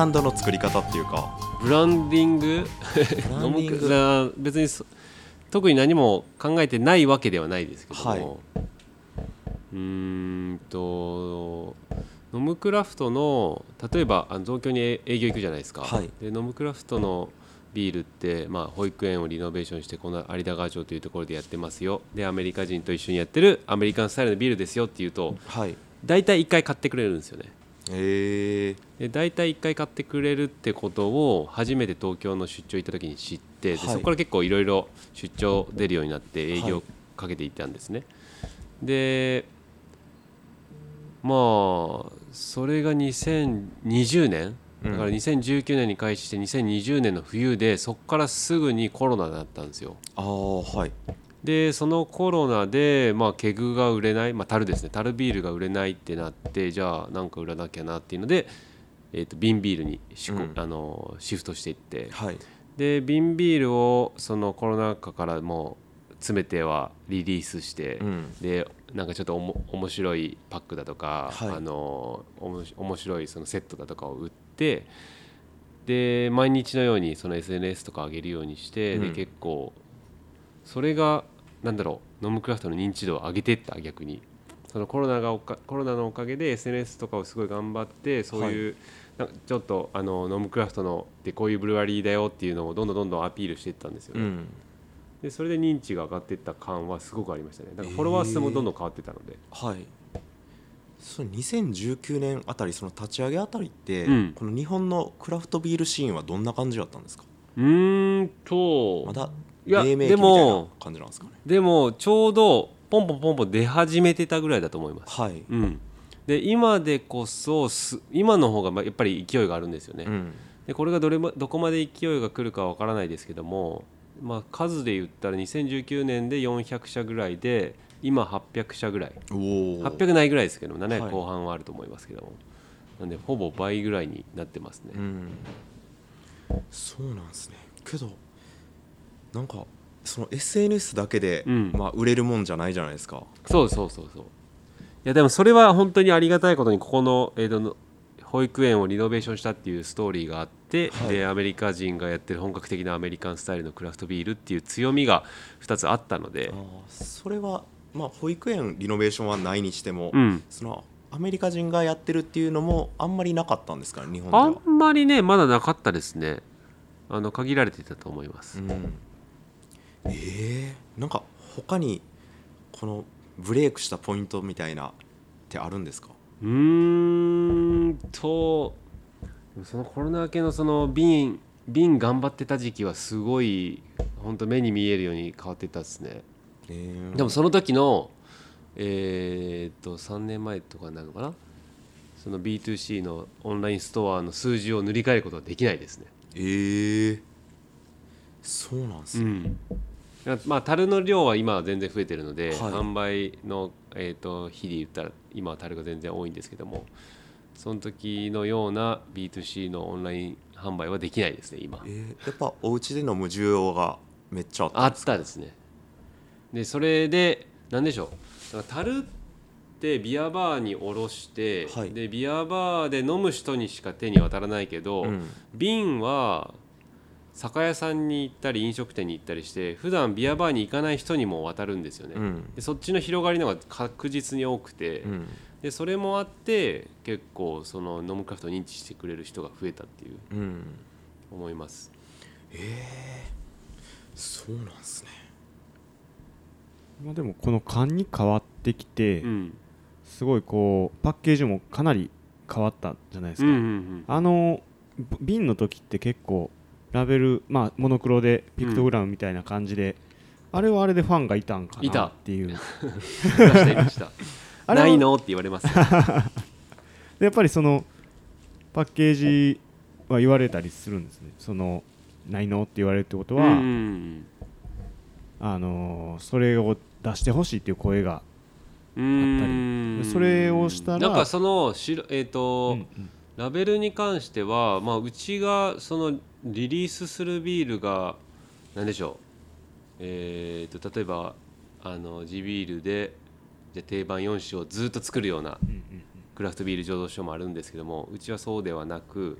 ランドの作り方っていうか。ブランディング？別にそ特に何も考えてないわけではないですけども、はい。うーんとノムクラフトの例えばあの東京に営営業行くじゃないですか、はい。でノムクラフトのビールって、まあ、保育園をリノベーションしてこの有田川町というところでやってますよ。でアメリカ人と一緒にやってるアメリカンスタイルのビールですよっていうとはい。大体1回買ってくれるんですよねへえで大体1回買ってくれるってことを初めて東京の出張行った時に知って、ではい。そこから結構いろいろ出張出るようになって営業かけていったんですね、でまあそれが2020年？だから2019年に開始して2020年の冬でそこからすぐにコロナになったんですよ。ああはいでそのコロナで、まあ、ケグが売れない、まあ、樽ですね。樽ビールが売れないってなってじゃあなんか売らなきゃなっていうので、えー、と瓶ビールにシ,、うん。あのシフトしていって。はい。で瓶ビールをそのコロナ禍からもう詰めてはリリースして、うん。でなんかちょっとおも面白いパックだとか、はい。あのおもし面白いそのセットだとかを売ってで毎日のようにその SNS とか上げるようにして、うん。で結構それがなんだろうノムクラフトの認知度を上げていった逆に。そのコロナがコロナのおかげで SNS とかをすごい頑張ってそういう、なんかちょっとあのノムクラフトのでこういうブルワリーだよっていうのをどんどんどんどんアピールしていったんですよね。うん。でそれで認知が上がっていった感はすごくありましたね。だからフォロワー数もどんどん変わってたので、はい。そう2019年あたりその立ち上げあたりって、うん。この日本のクラフトビールシーンはどんな感じだったんですか？うーんと。まだいや黎明期でみたいなも感じなんですかね。でもちょうどポンポンポンポン出始めてたぐらいだと思います、はい、うん、で今でこそす今の方がまあやっぱり勢いがあるんですよね、うん。でこれがどれもどこまで勢いが来るかわからないですけども、まあ、数で言ったら2019年で400社ぐらいで今800社ぐらい。おお800ないぐらいですけども700はい。後半はあると思いますけども、なんでほぼ倍ぐらいになってますね、うん。そうなんですね。けどなんかその SNS だけで、うん。まあ、売れるもんじゃないじゃないですか。そうそうそうそう。いやでもそれは本当にありがたいことにここの、えーとの保育園をリノベーションしたっていうストーリーがあって、はい。でアメリカ人がやってる本格的なアメリカンスタイルのクラフトビールっていう強みが2つあったので。それは、まあ、保育園リノベーションはないにしても、うん、そのアメリカ人がやってるっていうのもあんまりなかったんですかね日本では。あんまりねまだなかったですね。あの限られてたと思います、うん、えー、なんか他にこのブレイクしたポイントみたいなってあるんですか？うーんとそのコロナ明けのその瓶瓶頑張ってた時期はすごい本当目に見えるように変わってったですね。えー。でもその時のえーっと3年前とかになるのかな？その B2C のオンラインストアの数字を塗り替えることはできないですね。えー、そうなんですね、うんまあ樽の量は今は全然増えてるので、はい。販売の、えー、と比で言ったら今は樽が全然多いんですけどもその時のような B2C のオンライン販売はできないですね今。えーやっぱお家で飲む需要がめっちゃあったあったですね。でそれで何でしょう。樽ってビアバーにおろして、はい。でビアバーで飲む人にしか手に渡らないけど、うん。瓶は酒屋さんに行ったり飲食店に行ったりして普段ビアバーに行かない人にも渡るんですよね、うん。でそっちの広がりの方が確実に多くて、うん。でそれもあって結構そのノムクラフトを認知してくれる人が増えたっていううん。思います。そうなんですね。まあでもこの缶に変わってきて、うん。すごいこうパッケージもかなり変わったじゃないですか、うんうんうんあの瓶の時って結構ラベル、まあ、モノクロでピクトグラムみたいな感じで、あれはあれでファンがいたんかいたなっていう。い ましたいました。あれはないのって言われます。でやっぱりそのパッケージは言われたりするんですね。そのないのって言われるってことは、うん。あのーそれを出してほしいっていう声が、うん。それをしたらなんかそのしろえっ、と、うんうん。ラベルに関しては、まあ、うちがそのリリースするビールが何でしょう、えー、と例えばあの地ビールでじゃあ定番4種をずっと作るようなククラフトビール醸造所もあるんですけどもうちはそうではなく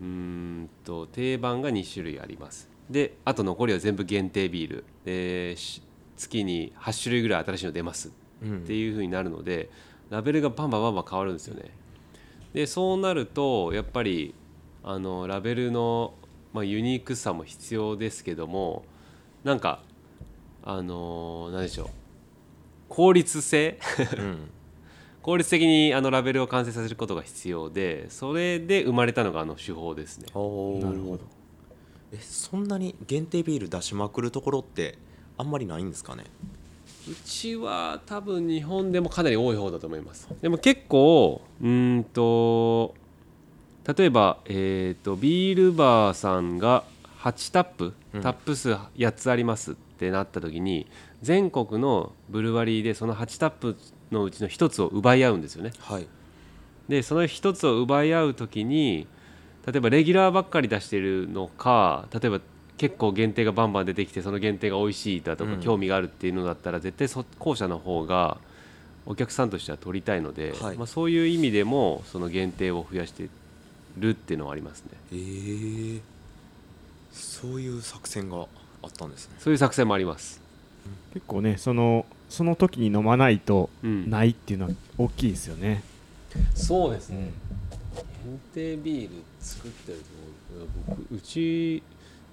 うーんと定番が2種類あります。であと残りは全部限定ビール。でし月に8種類ぐらい新しいの出ます。うん。っていう風になるのでラベルがバンバンバンバン変わるんですよね。でそうなるとやっぱりあのラベルの、まあ、ユニークさも必要ですけどもなんかあの何でしょう。効率性？うん。効率的にあのラベルを完成させることが必要でそれで生まれたのがあの手法ですね。なるほど。えそんなに限定ビール出しまくるところってあんまりないんですかね？うちは多分日本でもかなり多い方だと思います。でも結構うーんと例えば、えー、とビールバーさんが8タップうん。タップ数8つありますってなった時に全国のブルワリーでその8タップのうちの1つを奪い合うんですよね。はい。でその1つを奪い合う時に例えばレギュラーばっかり出してるのか例えば結構限定がバンバン出てきてその限定が美味しいだとかうん。興味があるっていうのだったら絶対そ後者の方がお客さんとしては取りたいので、はい。まあ、そういう意味でもその限定を増やしてるっていうのはありますね。え。ー、そういう作戦があったんですね。そういう作戦もあります、結構ねそのその時に飲まないとうん、ないっていうのは大きいですよね、そうですね。限定ビール作ってるとこ僕うち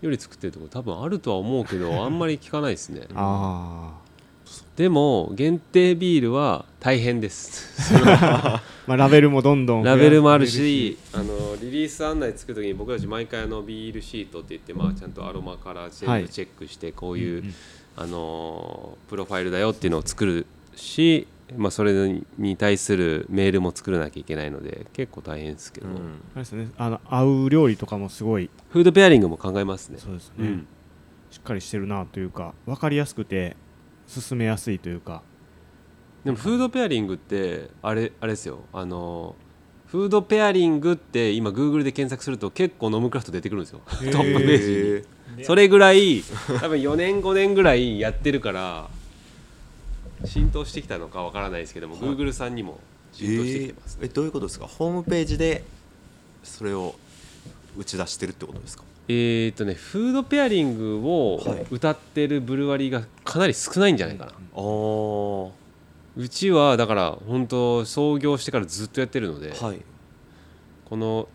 より作ってるとこ多分あるとは思うけどあん。まり聞かないですねあでも限定ビールは大変です。あ、まあ、ラベルもどんどんラベルもあるしあのリリース案内作る時に僕たち毎回あのビールシートって言って、まあ、ちゃんとアロマからチェックしてこういう、うんうん。あのプロファイルだよっていうのを作るし、まあ、それに対するメールも作らなきゃいけないので結構大変ですけど、うん。あれですね。あの合う料理とかもすごい。フードペアリングも考えますね。そうですね、うん。しっかりしてるなというか分かりやすくて進めやすいというか。でもフードペアリングってあれあれですよ。あのフードペアリングって今 Google で検索すると結構ノムクラフト出てくるんですよ。トへー。ップページに。それぐらい多分4年5年ぐらいやってるから浸透してきたのかわからないですけども、はい。Google さんにも浸透してきてます、えーえどういうことですか？ホームページでそれを打ち出してるってことですか？えーっとねフードペアリングをはい。歌ってるブルワリーがかなり少ないんじゃないかな、はうちはだから本当創業してからずっとやってるので、い。この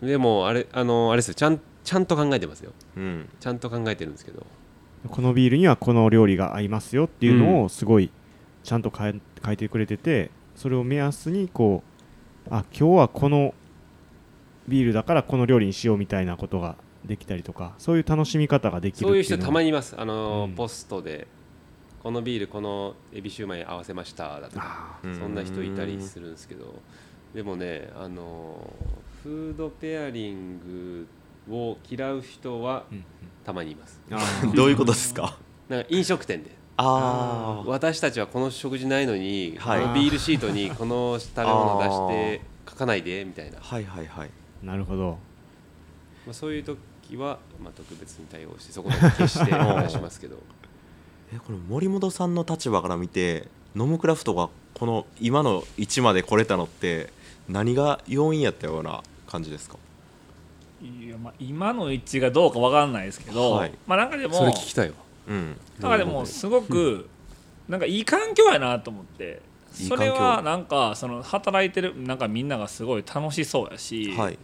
でもあれあのあれですよ。ちゃんちゃんと考えてますよ。うん。ちゃんと考えてるんですけど。このビールにはこの料理が合いますよっていうのをすごいちゃんと書い書いてくれててそれを目安にこうあ今日はこのビールだからこの料理にしようみたいなことができたりとかそういう楽しみ方ができるそういう人たまにいます。あの、うん。ポストでこのビールこのエビシューマイ合わせましただとかそんな人いたりするんですけど。でもねあのフードペアリングを嫌う人はたまにいます。うんあー。どういうことですか？なんか飲食店で。あ私たちはこの食事ないのに、はい。このビールシートにこの食べ物出して書かないでみたいな、あはいはいはい。なるほど。まあ、そういう時は、まあ、特別に対応してそこだけ消して話しますけど。えこの森本さんの立場から見てノムクラフトがこの今の位置まで来れたのって何が要因やったような感じですか？いやまあ、今の位置がどうかわかんないですけど、はい。まあなんかでもそれ聞きたいわ。うん。なんかでもすごくなんかいい環境やなと思っていいそれ環境。はなんかその働いてるなんかみんながすごい楽しそうやし、はい。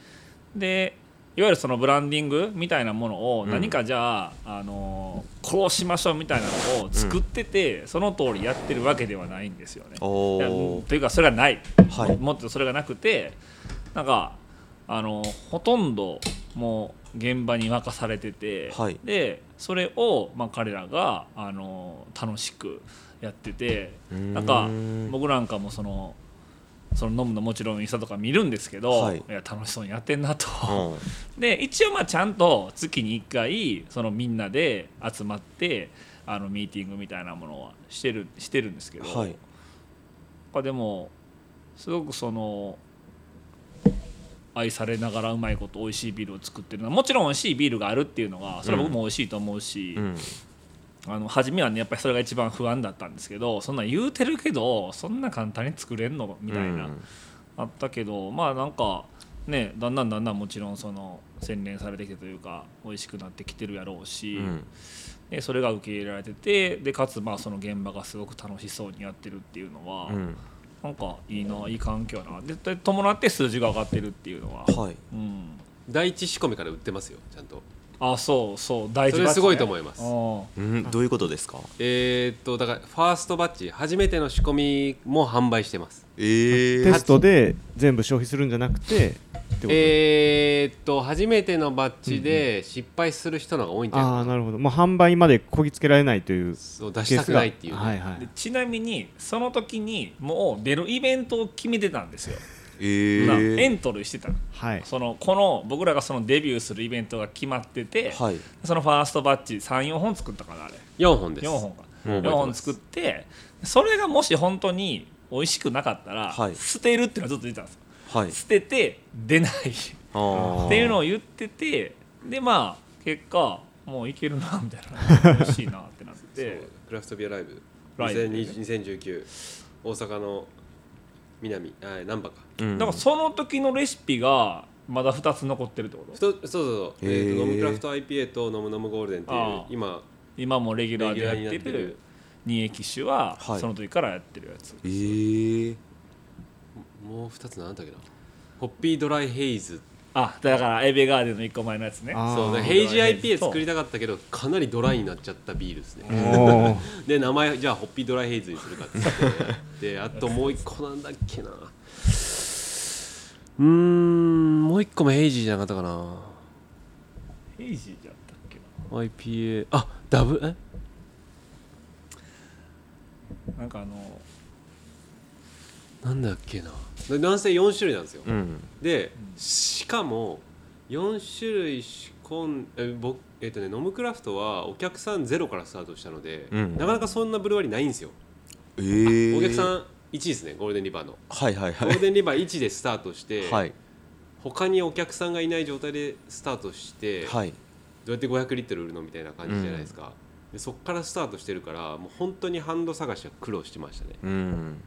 でいわゆるそのブランディングみたいなものをうん。何かじゃあ、あのこうしましょうみたいなのを作ってて、その通りやってるわけではないんですよね。というかそれがない、はい。もっとそれがなくてなんかあのほとんどもう現場に任されてて、はい。でそれを、まあ、彼らがあの楽しくやっててなんか僕なんかもそのその飲むのもちろんインスタとか見るんですけど、はい。い、や楽しそうにやってんなと。うん。で一応まあちゃんと月に1回そのみんなで集まってあのミーティングみたいなものはしてるしてるんですけど、はい。でもすごくその愛されながらうまいこと美味しいビールを作ってるのはもちろん美味しいビールがあるっていうのがそれは僕も美味しいと思うし、うんあの初めはねやっぱりそれが一番不安だったんですけどそんなん言うてるけどそんな簡単に作れんのみたいな、うん。あったけどまあなんかねだんだんだんだんもちろんその洗練されてきてというか美味しくなってきてるやろうし、うん。でそれが受け入れられててでかつまあその現場がすごく楽しそうにやってるっていうのは、うん。なんかいいないい環境やな。でで伴って数字が上がってるっていうのは、はい。うん、第一仕込みから売ってますよちゃんとあそうそう大事それすごいと思います。うん。どういうことですか？えーっとだからファーストバッチ初めての仕込みも販売してます。えー。テストで全部消費するんじゃなくてってこと？えーっと初めてのバッチで失敗する人の方が多いんじゃないかな。ああなるほど。もう販売までこぎつけられないというそう出したくないっていうね、はいはいでちなみにその時にもう出るイベントを決めてたんですよ、えなエー。ントリーしてたの。はい。そのこの僕らがそのデビューするイベントが決まってて、はい。そのファーストバッジ34本作ったからあれ。4本です。4本か。4もう覚えてます。本作ってそれがもし本当に美味しくなかったら、はい。捨てるっていうのはずっと言ってたんですよ。はい。捨てて出ない。っていうのを言っててでまあ結果もういけるなみたいな。嬉しいなってなって。クラフトビアライブ。ライブ2020 2019大阪の南あ難波か。うん。だからその時のレシピがまだ2つ残ってるってこと？そうそうそう、えーとノムクラフト IPA とノムノムゴールデンっていう今。今もレギュラーでやってる。る二液種ははい。その時からやってるやつ、えー。もう2つ何だっけな。ホッピードライヘイズあだからエベガーデンの1個前のやつね。そうだからーヘイジ IPA 作りたかったけどかなりドライになっちゃったビールですね。で名前じゃあホッピードライヘイズにするかって言って。であと もう一個なんだっけな。うーんもう一個もヘイジーじゃなかったかな。ヘイジーじゃったっけ IPA あダブえ？ななんかあのなんだっけな。でなんせ4種類なんですよ、うん。でしかも4種類仕込んえ僕えっ、とねノムクラフトはお客さんゼロからスタートしたので、うん。なかなかそんなブルワリーないんですよ、えー。お客さん1ですねゴールデンリバーの。はいはいはゴールいデンリバー1でスタートして、はい。他にお客さんがいない状態でスタートして、はい。どうやって500リットル売るのみたいな感じじゃないですか、でそっからスタートしてるからもう本当にハンド探しは苦労してましたね。うん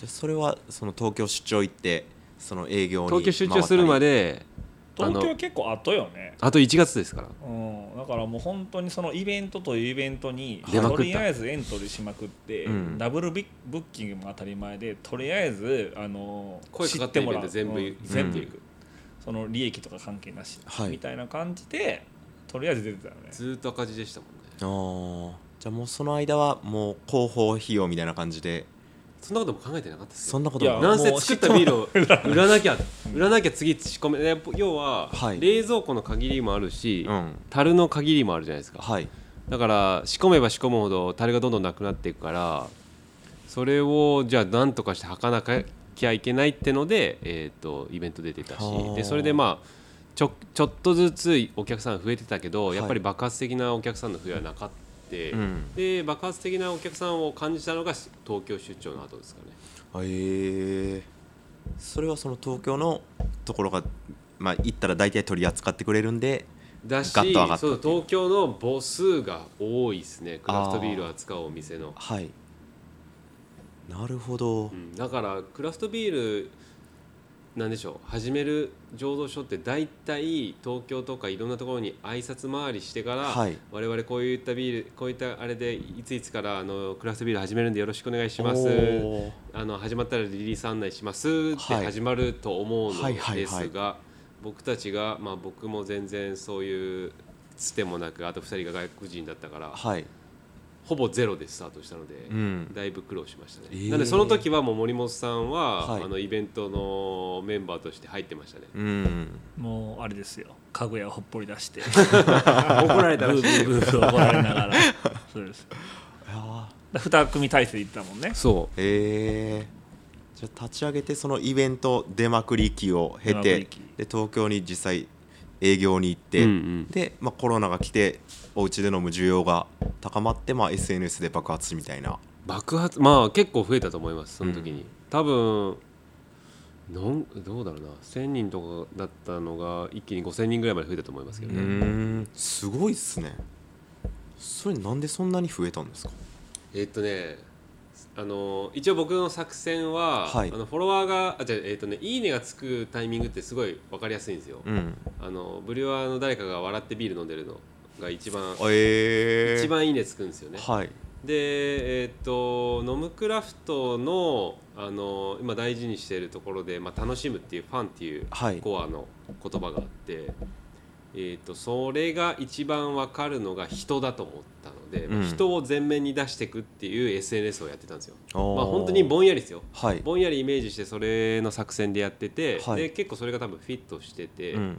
でそれはその東京出張行ってその営業に東京出張するまであ東京の結構後よね。あと1月ですから。うん、だからもう本当にそのイベントというイベントにとりあえずエントリーしまくって、うん。ダブルビブッキングも当たり前でとりあえずあの声かかったイベント全部全部行く、その利益とか関係なし、はい。みたいな感じでとりあえず出てたよね。ずーっと赤字でしたもんね。あー。じゃあもうその間はもう広報費用みたいな感じでそんなことも考えてなかったですそんなことい。やもなんせ作ったビールを売らなきゃ売らなきゃ次仕込めで要ははい。冷蔵庫の限りもあるし、うん。樽の限りもあるじゃないですか。はい。だから仕込めば仕込むほど樽がどんどんなくなっていくからそれをじゃあ何とかして履かなきゃいけないってので、えー、とイベント出てたし。はあ。でそれでまあちょちょっとずつお客さん増えてたけど、はいやっぱり爆発的なお客さんの増えはなかった、うん。で爆発的なお客さんを感じたのが東京出張の後ですかね。へえそれはその東京のところがまあ行ったら大体取り扱ってくれるんでだしガッと上がったそう東京の母数が多いですね。クラフトビールを扱うお店の、はい。なるほど。うん。だからクラフトビールなんでしょう。始める醸造所って大体東京とかいろんなところに挨拶回りしてから、はい。我々こういったビールこういったあれでいついつからあのクラフトビール始めるんでよろしくお願いします。あの始まったらリリース案内しますってはい。始まると思うのですはいが僕たちが、まあ、僕も全然そういうつてもなくあと2人が外国人だったからはいほぼゼロでスタートしたので、うん。だいぶ苦労しましたね、えー。なのでその時はもう森本さんは、はい。あのイベントのメンバーとして入ってましたね。うん。もうあれですよ。家具屋をほっぽり出して。怒られたらしい。ブーブーブー怒られながら。そうです。いや2組体制で行ったもんね。そーへえじゃあ立ち上げてそのイベント出まくり期を経てで東京に実際営業に行っう、て、うんうん。で、まあ、コロナが来てお家で飲む需要が高まって、まあ、SNS で爆発みたいな。爆発まあ結構増えたと思いますその時に、多分なんどうだろうな。1000人とかだったのが一気に5000人ぐらいまで増えたと思いますけうどね、すごいっすね。それなんでそんなに増えたんですか？えーっとねあの一応僕の作戦は、はい。あのフォロワーがあじゃあえーっとねいいねがつくタイミングってすごい分かりやすいんですよ、うん。あのブリュワーの誰かが笑ってビール飲んでるのが一番えー、一番いいねつくんですよね。はい。でえーっとノムクラフトのあの今大事にしているところで、まあ、楽しむっていうファンっていうはい。コアの言葉があって、えー、とそれが一番分かるのが人だと思ったので、まあうん。人を前面に出していくっていう SNS をやってたんですよ。まあ本当にぼんやりですよ。はい。ぼんやりイメージしてそれの作戦でやってて、はい。で結構それが多分フィットしてて、うん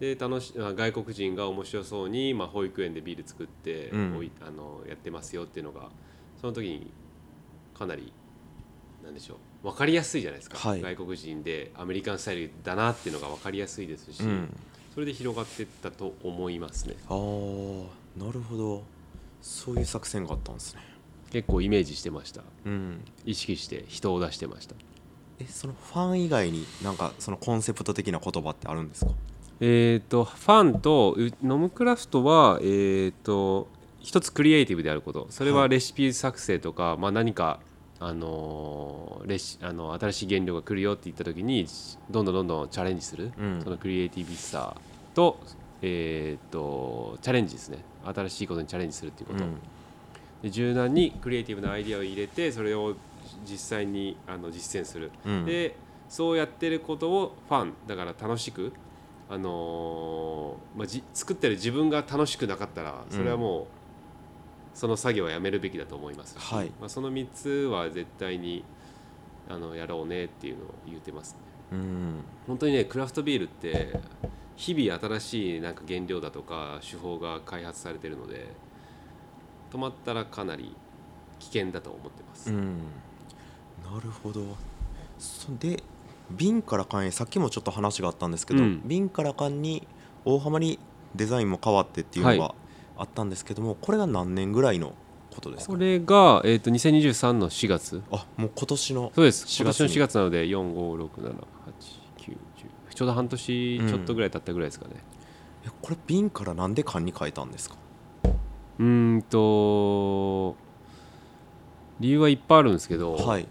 で楽しあ外国人が面白そうに、まあ、保育園でビール作って、うん。あのやってますよっていうのがその時にかなりなんでしょう分かりやすいじゃないですか、はい。外国人でアメリカンスタイルだなっていうのが分かりやすいですし、うん。それで広がっていったと思いますね。あーなるほど。そういう作戦があったんですね。結構イメージしてました。うん。意識して人を出してました。えそのファン以外になんかそのコンセプト的な言葉ってあるんですか？えっ、とファンとうノムクラフトはえっ、と一つクリエイティブであること。それははい。レシピ作成とか、まあ、何かあのーレシあの新しい原料が来るよって言った時にどんどんどんどんチャレンジする、うん。そのクリエイティビさと,、えー、とチャレンジですね。新しいことにチャレンジするっていうこと、うん。で柔軟にクリエイティブなアイデアを入れてそれを実際にあの実践する、うん。でそうやってることをファンだから楽しく、あのーまあ、じ作ってる自分が楽しくなかったらそれはもう、その作業はやめるべきだと思いますし、はい。まあ、その3つは絶対にあのやろうねっていうのを言ってますね。うん。本当にねクラフトビールって日々新しいなんか原料だとか手法が開発されてるので止まったらかなり危険だと思ってます、うん。なるほど。そで瓶から缶へさっきもちょっと話があったんですけど、うん。瓶から缶に大幅にデザインも変わってっていうのはがあったんですけども、これが何年ぐらいのことですか？これが、えー、と2023の4月。あもう今年のそうです。4今年の月に4月なので45678910ちょうど半年ちょっとぐらい経ったぐらいですかね、えこれ瓶からなんで缶に変えたんですか？うーんと理由はいっぱいあるんですけど、はい。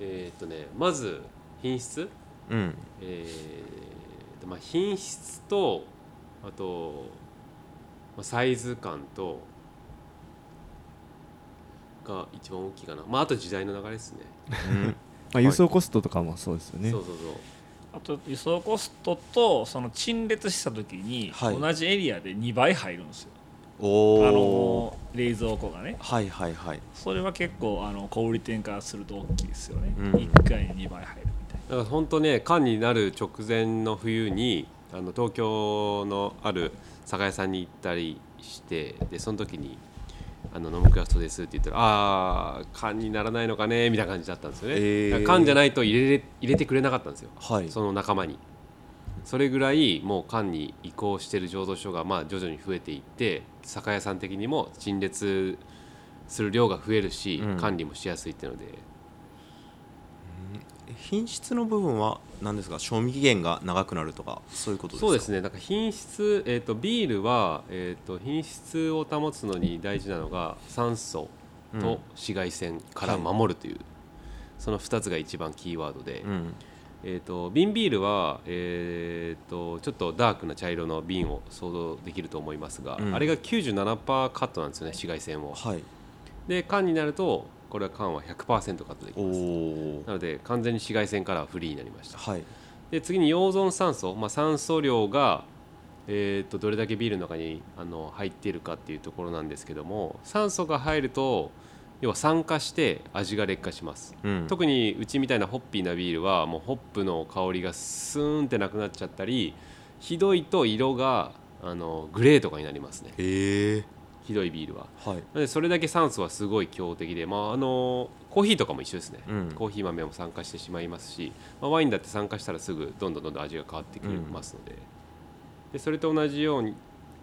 えっ、とねまず品質？うん。えーとまあ、品質とあと、まあ、サイズ感とが一番大きいかな、まあ、あと時代の流れですね。うん。まあ、輸送コストとかもそうですよね、そうそうそう。あと輸送コストとその陳列した時にはい。同じエリアで2倍入るんですよ、おあおの冷蔵庫がね。はいはいはい。それは結構あの小売店からすると大きいですよね、うん。1回に2倍入るだから本当ね缶になる直前の冬にあの東京のある酒屋さんに行ったりしてでその時に「あの飲むクラフトです」って言ったら「ああ缶にならないのかね」みたいな感じだったんですよね、へー。缶じゃないと入れれ入れてくれなかったんですよ。はい。その仲間に。それぐらいもう缶に移行してる醸造所がまあ徐々に増えていって酒屋さん的にも陳列する量が増えるし、うん。管理もしやすいっていうので。え品質の部分は何ですか？賞味期限が長くなるとかそういうことですか？そうですね。だから品質、えー、とビールは、えー、と品質を保つのに大事なのが酸素うん。と紫外線から守るという、その2つが一番キーワードで、うん。えー、と瓶ビールは、えー、とちょっとダークな茶色の瓶を想像できると思いますが、うん。あれが97%カットなんですよね紫外線を。はい。で缶になるとこれは缶は100%カットできおます。おなので完全に紫外線からはフリーになりました。はい。で次に溶存酸素、まあ、酸素量が、えー、とどれだけビールの中にあの入っているかっていうところなんですけども酸素が入ると要は酸化して味が劣化します、うん。特にうちみたいなホッピーなビールはもうホップの香りがスーンってなくなっちゃったりひどいと色があのグレーとかになりますねひどいビールは。はい。でそれだけ酸素はすごい強敵で、まあ、あのコーヒーとかも一緒ですね、うん。コーヒー豆も酸化してしまいますし、まあ、ワインだって酸化したらすぐどんどんどんどん味が変わってきますので,、でそれと同じよう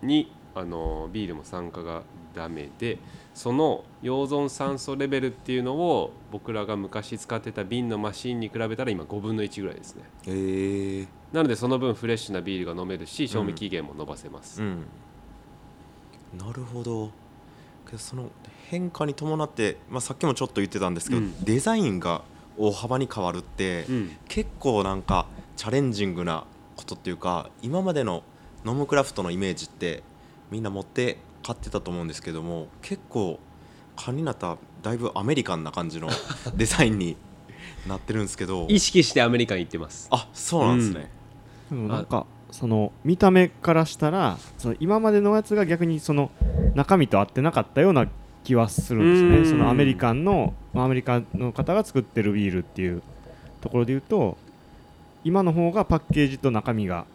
にあのビールも酸化がダメでその溶存酸素レベルっていうのを僕らが昔使ってた瓶のマシンに比べたら今5分の1ぐらいですね。へえなのでその分フレッシュなビールが飲めるし賞味期限も伸ばせます、うんなるほど。その変化に伴って、まあ、さっきもちょっと言ってたんですけど、うん。デザインが大幅に変わるって、うん。結構なんかチャレンジングなことっていうか今までのノムクラフトのイメージってみんな持って買ってたと思うんですけども結構缶になったらだいぶアメリカンな感じの デザインになってるんですけど。意識してアメリカン行ってます。あそうなんですね、でもなんかその見た目からしたらその今までのやつが逆にその中身と合ってなかったような気はするんですうん。ねそのアメリカンのまあアメリカの方が作ってるビールっていうところで言うと今の方がパッケージと中身が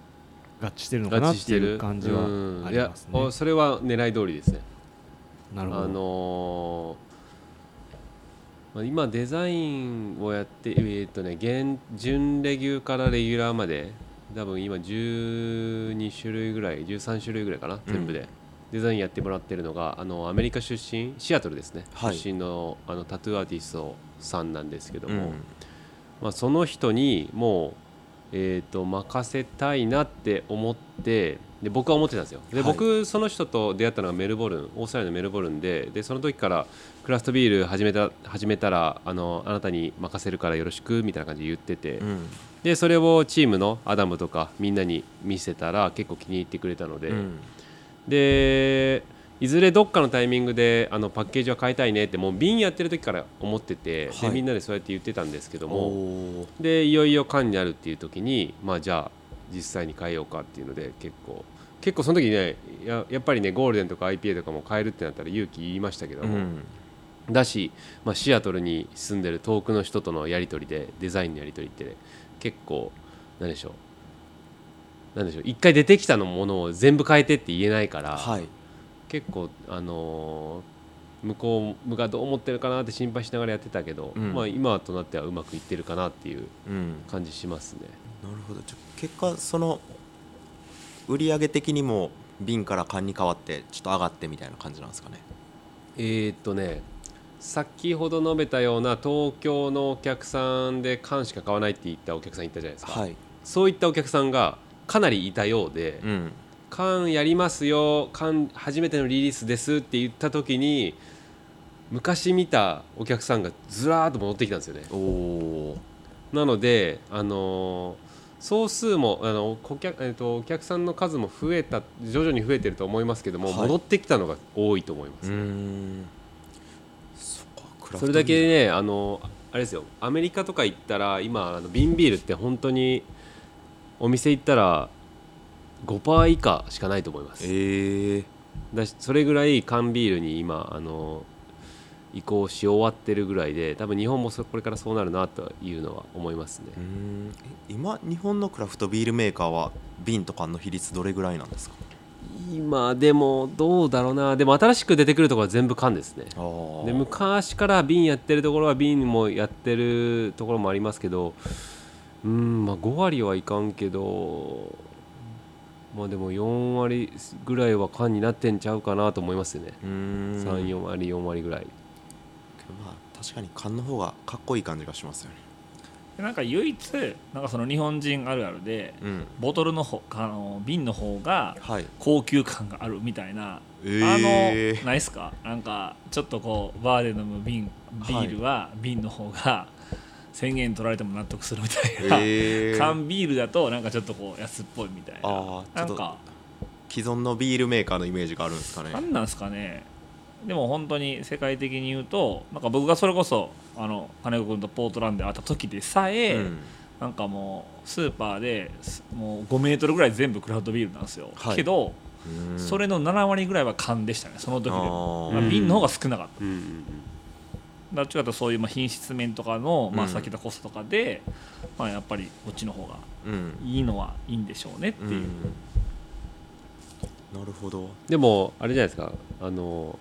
合致してるのかなってい合致してる？う感じはうん。ありますね。いやおそれは狙い通りですね。なるほど、あのーまあ今デザインをやってえーっとね現準レギュからレギュラーまで多分今12種類ぐらい13種類ぐらいかな全部で、デザインやってもらってるのがあのアメリカ出身シアトルですね、はい。出身のあのタトゥーアーティストさんなんですけども、うん。まあ、その人にもう、えー、と任せたいなって思ってで僕は思ってたんですよ。で、はい。僕その人と出会ったのがメルボルンオーストラリアのメルボルンででその時からクラフトビール始めた始めたらあのあなたに任せるからよろしくみたいな感じで言ってて、うんでそれをチームのアダムとかみんなに見せたら結構気に入ってくれたので、うん。でいずれどっかのタイミングであのパッケージは変えたいねってもう瓶やってる時から思ってて、はい。でみんなでそうやって言ってたんですけども。でいよいよ缶になるっていう時にまあじゃあ実際に変えようかっていうので結構結構その時ねややっぱりねゴールデンとか IPA とかも変えるってなったら勇気言いましたけども、うんだし、まあ、シアトルに住んでる遠くの人とのやり取りでデザインのやり取りって、結構なんでしょう。なんでしょう。一回出てきたのものを全部変えてって言えないから、はい。結構あのー向こうがどう思ってるかなって心配しながらやってたけど、うん。まあ、今となってはうまくいってるかなっていううん。感じしますね。なるほどじゃあ結果その売上的にも瓶から缶に変わってちょっと上がってみたいな感じなんですかねえーっとね先ほど述べたような東京のお客さんで缶しか買わないって言ったお客さんいたじゃないですか、はい。そういったお客さんがかなりいたようで、うん。缶やりますよ缶初めてのリリースですって言った時に昔見たお客さんがずらーっと戻ってきたんですよね。なのであのー総数もあの顧客、えっとお客さんの数も増えた徐々に増えてると思いますけども、はい。戻ってきたのが多いと思います、うーんそれだけねあのあれですよ。アメリカとか行ったら今あの瓶ビールって本当にお店行ったら5%以下しかないと思います。ええだしそれぐらい缶ビールに今あの移行し終わってるぐらいで多分日本もそこれからそうなるなというのは思いますね。今日本のクラフトビールメーカーは瓶と缶の比率どれぐらいなんですか？今でもどうだろうな。でも新しく出てくるところは全部缶ですね。で昔から瓶やってるところは瓶もやってるところもありますけどうんまあ5割はいかんけどまあでも4割ぐらいは缶になってんちゃうかなと思いますよね、うーん。34割4割ぐらい。まあ確かに缶の方がかっこいい感じがしますよねなんか唯一なんかその日本人あるあるでうん。ボトルの方あの瓶の方がはい。高級感があるみたいな、えあーのないっすか？なんかちょっとこうバーで飲む瓶ビールは瓶の方が1000円取られても納得するみたいな、えー。缶ビールだとなんかちょっとこう安っぽいみたいな。なんか既存のビールメーカーのイメージがあるんですかね。なんなんすかね。でも本当に世界的に言うとなんか僕がそれこそあの金子君とポートランドで会った時でさえ、うん。なんかもうスーパーですもう5メートルぐらい全部クラフトビールなんですよ、はい。けどうん。それの7割ぐらいは缶でしたねその時でも瓶の方が少なかった。うんっちかというとそういうまあ品質面とかの、まあ、うん。さっき言ったコストとかで、まあ、やっぱりこっちの方がうん。いいのはいいんでしょうねっていう、うん。なるほど。でもあれじゃないですか。あの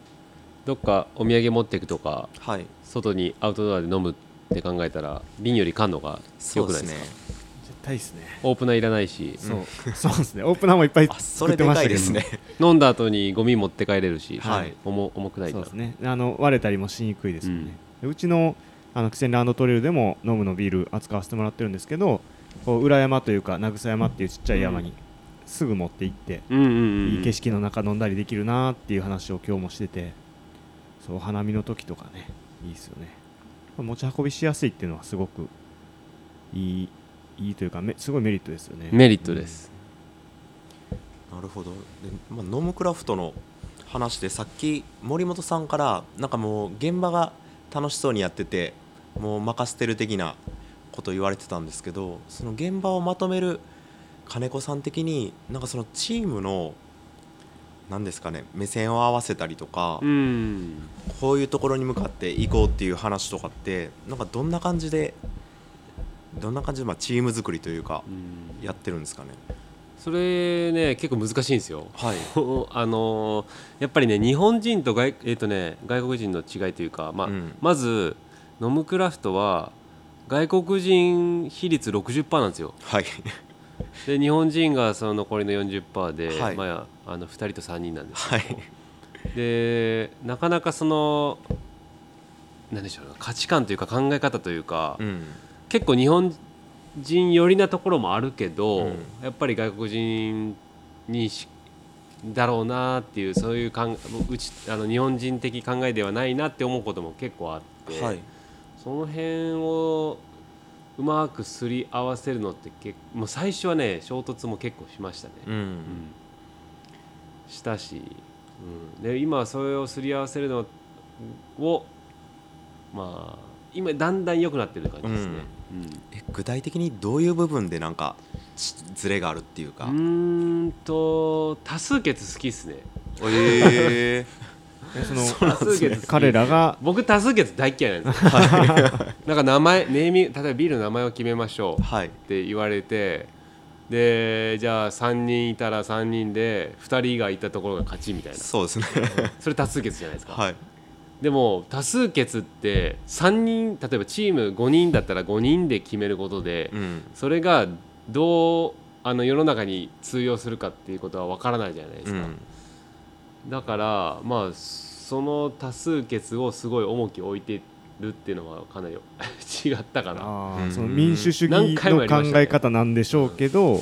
どっかお土産持っていくとかはい。外にアウトドアで飲むって考えたら瓶より缶の方がそうで良くないですすかね。絶対ですね。オープナーいらないし。そう。そうですね。オープナーもいっぱい作ってましたけどいですね飲んだ後にゴミ持って帰れるし、はい。重重くないなそうですね。あの割れたりもしにくいですよね、でうちのあのキセンランドトレイルでも飲むのビール扱わせてもらってるんですけどこう裏山というか名草山っていうちっちゃい山にすぐ持って行って、うんうんうんいい景色の中飲んだりできるなっていう話を今日もしててそう花見の時とかねいいですよね。持ち運びしやすいっていうのはすごくいいいいというかめすごいメリットですよね。メリットです、なるほど。で、まあ、ノムクラフトの話でさっき森本さんからなんかもう現場が楽しそうにやっててもう任せてる的なこと言われてたんですけどその現場をまとめる金子さん的になんかそのチームの何ですかね目線を合わせたりとか、うん。こういうところに向かっていこうっていう話とかってなんかどんな感じでどんな感じでまあチーム作りというかうん。やってるんですかね？それね結構難しいんですよ。はい、あのーやっぱりね日本人と外,、えーとね、外国人の違いというか、まあうん。まずノムクラフトは外国人比率60%なんですよ。はいで日本人がその残りの40%で、はい。まあ、あの2人と3人なんですはい。でなかなかその何でしょうね価値観というか考え方というか、うん。結構日本人寄りなところもあるけど、うん。やっぱり外国人にしだろうなっていうそういうかんうちあの日本人的考えではないなって思うことも結構あって、はい。その辺をうまくすり合わせるのって結もう最初はね衝突も結構しましたね。うん。うん。したし、うん、で今はそれをすり合わせるのをまあ今だんだん良くなってる感じですね。え具体的にどういう部分でなんかちズレがあるっていうか、うん、うーんと多数決好きっすね。ええその多数決彼らが僕多数決大嫌いなんですよ。なんか名前ネーミング例えばビールの名前を決めましょう。って言われてでじゃあ3人いたら3人で2人がいたところが勝ちみたいな。そうですね。それ多数決じゃないですか。はい。でも多数決って3人例えばチーム5人だったら5人で決めることで、うん。それがどうあの世の中に通用するかっていうことは分からないじゃないですか、うんだからまあその多数決をすごい重きを置いてるっていうのはかなり 違ったかな。その民主主義何回もの考え方なんでしょうけど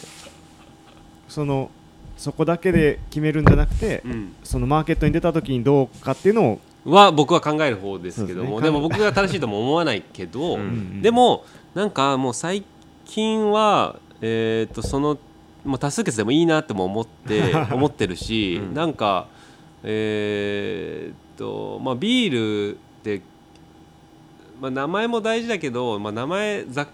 そのそこだけで決めるんじゃなくてうん。そのマーケットに出た時にどうかっていうのをは僕は考える方ですけどもですね。でも僕が正しいとも思わないけど、うん。でもなんかもう最近はえー、とそのもう多数決でもいいなっても思って 思ってるし、うん。なんかえー、とまあビールって、まあ、名前も大事だけど、まあ、名前ざ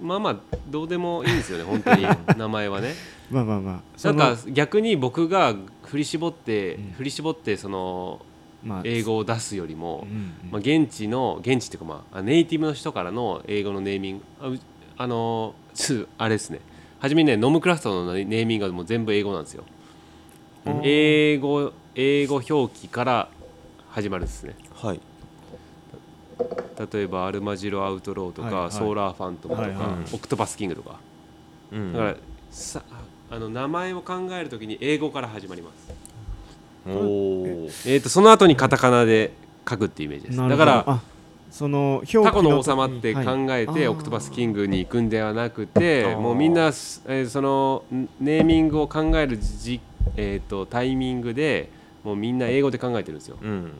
まあまあどうでもいいんですよね本当に。名前はね。まあまあまあ。なんか逆に僕が振り絞って、うん。振り絞ってそのまあ英語を出すよりも、うんうん。まあ、現地の現地っていうか、まあ、ネイティブの人からの英語のネーミングあうあのあれですね。初めにねノムクラフトのネーミングがもう全部英語なんですよ。うん英語英語表記から始まるんですね。はい。例えばアルマジロアウトローとか、はいはい。ソーラーファントムとか、はいはい。オクトパスキングとか。うん。だからさあの名前を考えるときに英語から始まります。おおえー、とその後にカタカナで書くっていうイメージです。だからその表記のタコの王様って考はいえて、あーオクトパスキングに行くんではなくてもうみんな、えーそのんネーミングを考えるじ、えー、とタイミングでもうみんな英語で考えてるんですよ。うん。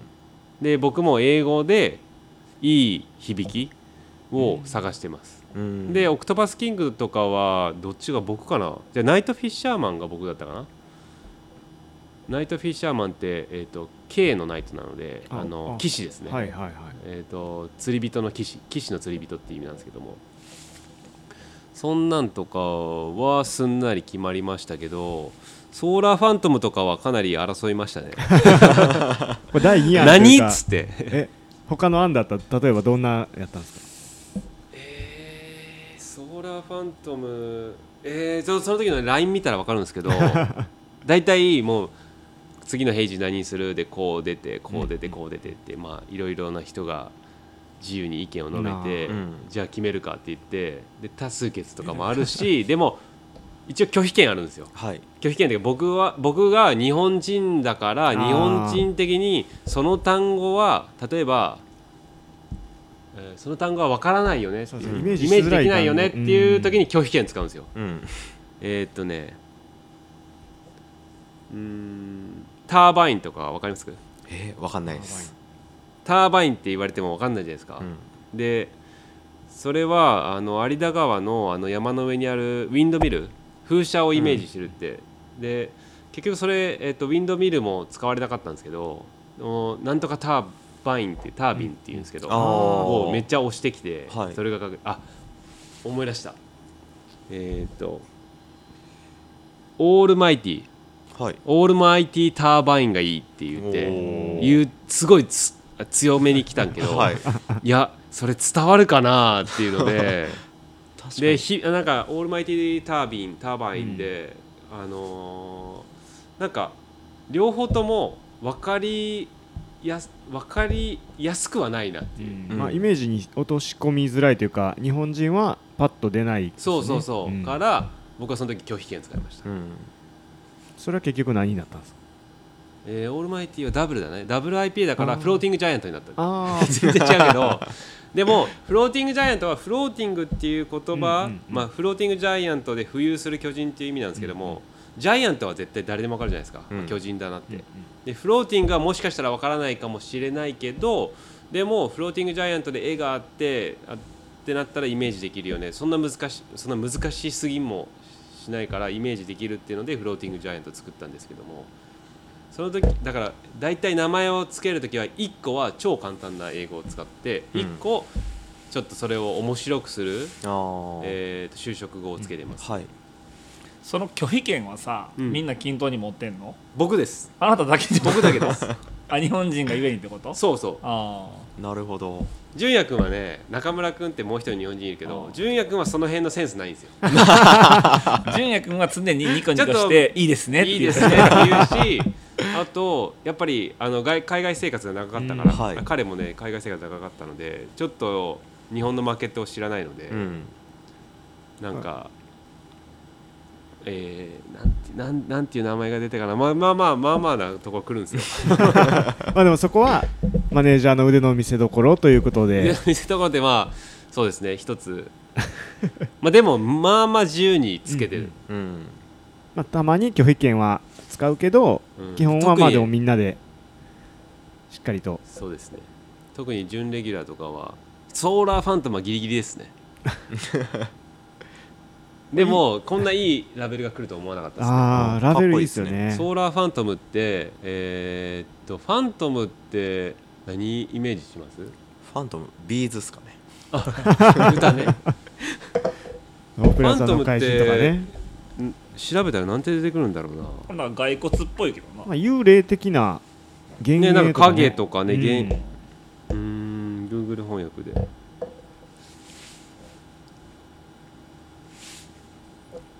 で僕も英語でいい響きを探してます、うん。でオクトパスキングとかはどっちが僕かな？じゃあナイトフィッシャーマンが僕だったかな？ナイトフィッシャーマンって、えー、と K のナイトなのでああのあ。騎士ですね、はいはいはい。えー、と釣り人の騎士。騎士の釣り人っていう意味なんですけども。そんなんとかはすんなり決まりましたけどソーラーファントムとかはかなり争いましたね。これ第2案何っつって。え他の案だったら例えばどんなやったんですか？えー、ソーラーファントムえー、そその時の LINE 見たら分かるんですけど 大体もう次の平時何にするでこう出てこう出てこう出てってまあいろいろな人が自由に意見を述べて、うん。じゃあ決めるかって言ってで多数決とかもあるし でも一応拒否権あるんですよ。はい。拒否権っていうか僕は僕が日本人だから日ー。本人的にその単語は例えば、えーその単語は分からないよね。っていイメージできないよねっていう時に拒否権使うんですよ。うん。えーっとねうーんターバインとかわかります？かえー、わかんないです、ターバインって言われてもわかんないじゃないですか、うん、でそれはあの有田川のあの山の上にあるウィンドミル風車をイメージしてるって、で結局それ、えっとウィンドミルも使われなかったんですけどおなんとかターバインってタービンっていうんですけど、あー。をめっちゃ押してきて、はい。それがかけあ思い出した。えっ、とオールマイティはい。オールマイティターバインがいいって言って言うすごいつ強めに来たんけど、はい。いやそれ伝わるかなっていうので でひなんかオールマイティタービンターバインで、あのーなんか両方とも分かりやす分かりやすくはないなっていう、うん。まあ、イメージに落とし込みづらいというか日本人はパッと出ないね、そうそうそう、ん。から僕はその時拒否権使いました、うん。それは結局何になったんですか？えーオールマイティはダブルだね。ダブル IPA だからフローティングジャイアントになった。ああ 全然違うけど。でもフローティングジャイアントはフローティングっていう言葉、うんうんうん。まあ、フローティングジャイアントで浮遊する巨人っていう意味なんですけども、ジャイアントは絶対誰でも分かるじゃないですか、うん。巨人だなって、うんうん。でフローティングはもしかしたら分からないかもしれないけどでもフローティングジャイアントで絵があってあってなったらイメージできるよね。そんな難しそんな難しすぎもしないからイメージできるっていうのでフローティングジャイアント作ったんですけどもその時だから大体名前を付ける時は1個は超簡単な英語を使ってうん。1個ちょっとそれを面白くする、えーと就職語をつけてます、はい。その拒否権はさ、うん。みんな均等に持ってんの？僕です。あなただけで僕だけです。あ日本人がゆえにってこと？そうそう。あなるほど。純也君はね中村君ってもう一人日本人いるけど純也君はその辺のセンスないんですよ。あ純也君は常にニコニコしていいですねっていう。いいですねって言うし あとやっぱりあの外海外生活が長かったから、うんはい。彼もね海外生活が長かったのでちょっと日本のマーケットを知らないので、うん。なんか、えー、なんてなんなんていう名前が出てかな。まあまあまあまあまあなところ来るんですよ。まあでもそこはマネージャーの腕の見せ所ということで。で見せ所でまあそうですね。一つ。まあでもまあまあ自由につけてる、うん。まあ、たまに拒否権は使うけど、うん。基本はまあでもみんなでしっかりと。そうですね。特に準レギュラーとかはソーラーファントムはギリギリですね。でもこんないいラベルが来ると思わなかったですね。ああラベルいいですよかっこね。ソーラーファントムってえーっとファントムって何イメージします？ファントムビーズっすかね。歌ね。オペラ座の怪人とかね、ん調べたらなんて出てくるんだろうな。ほん骸骨っぽいけどな、まあ、幽霊的な幻ね。なんか影とか、ね、影とかね、うん。幻うーん Google 翻訳で。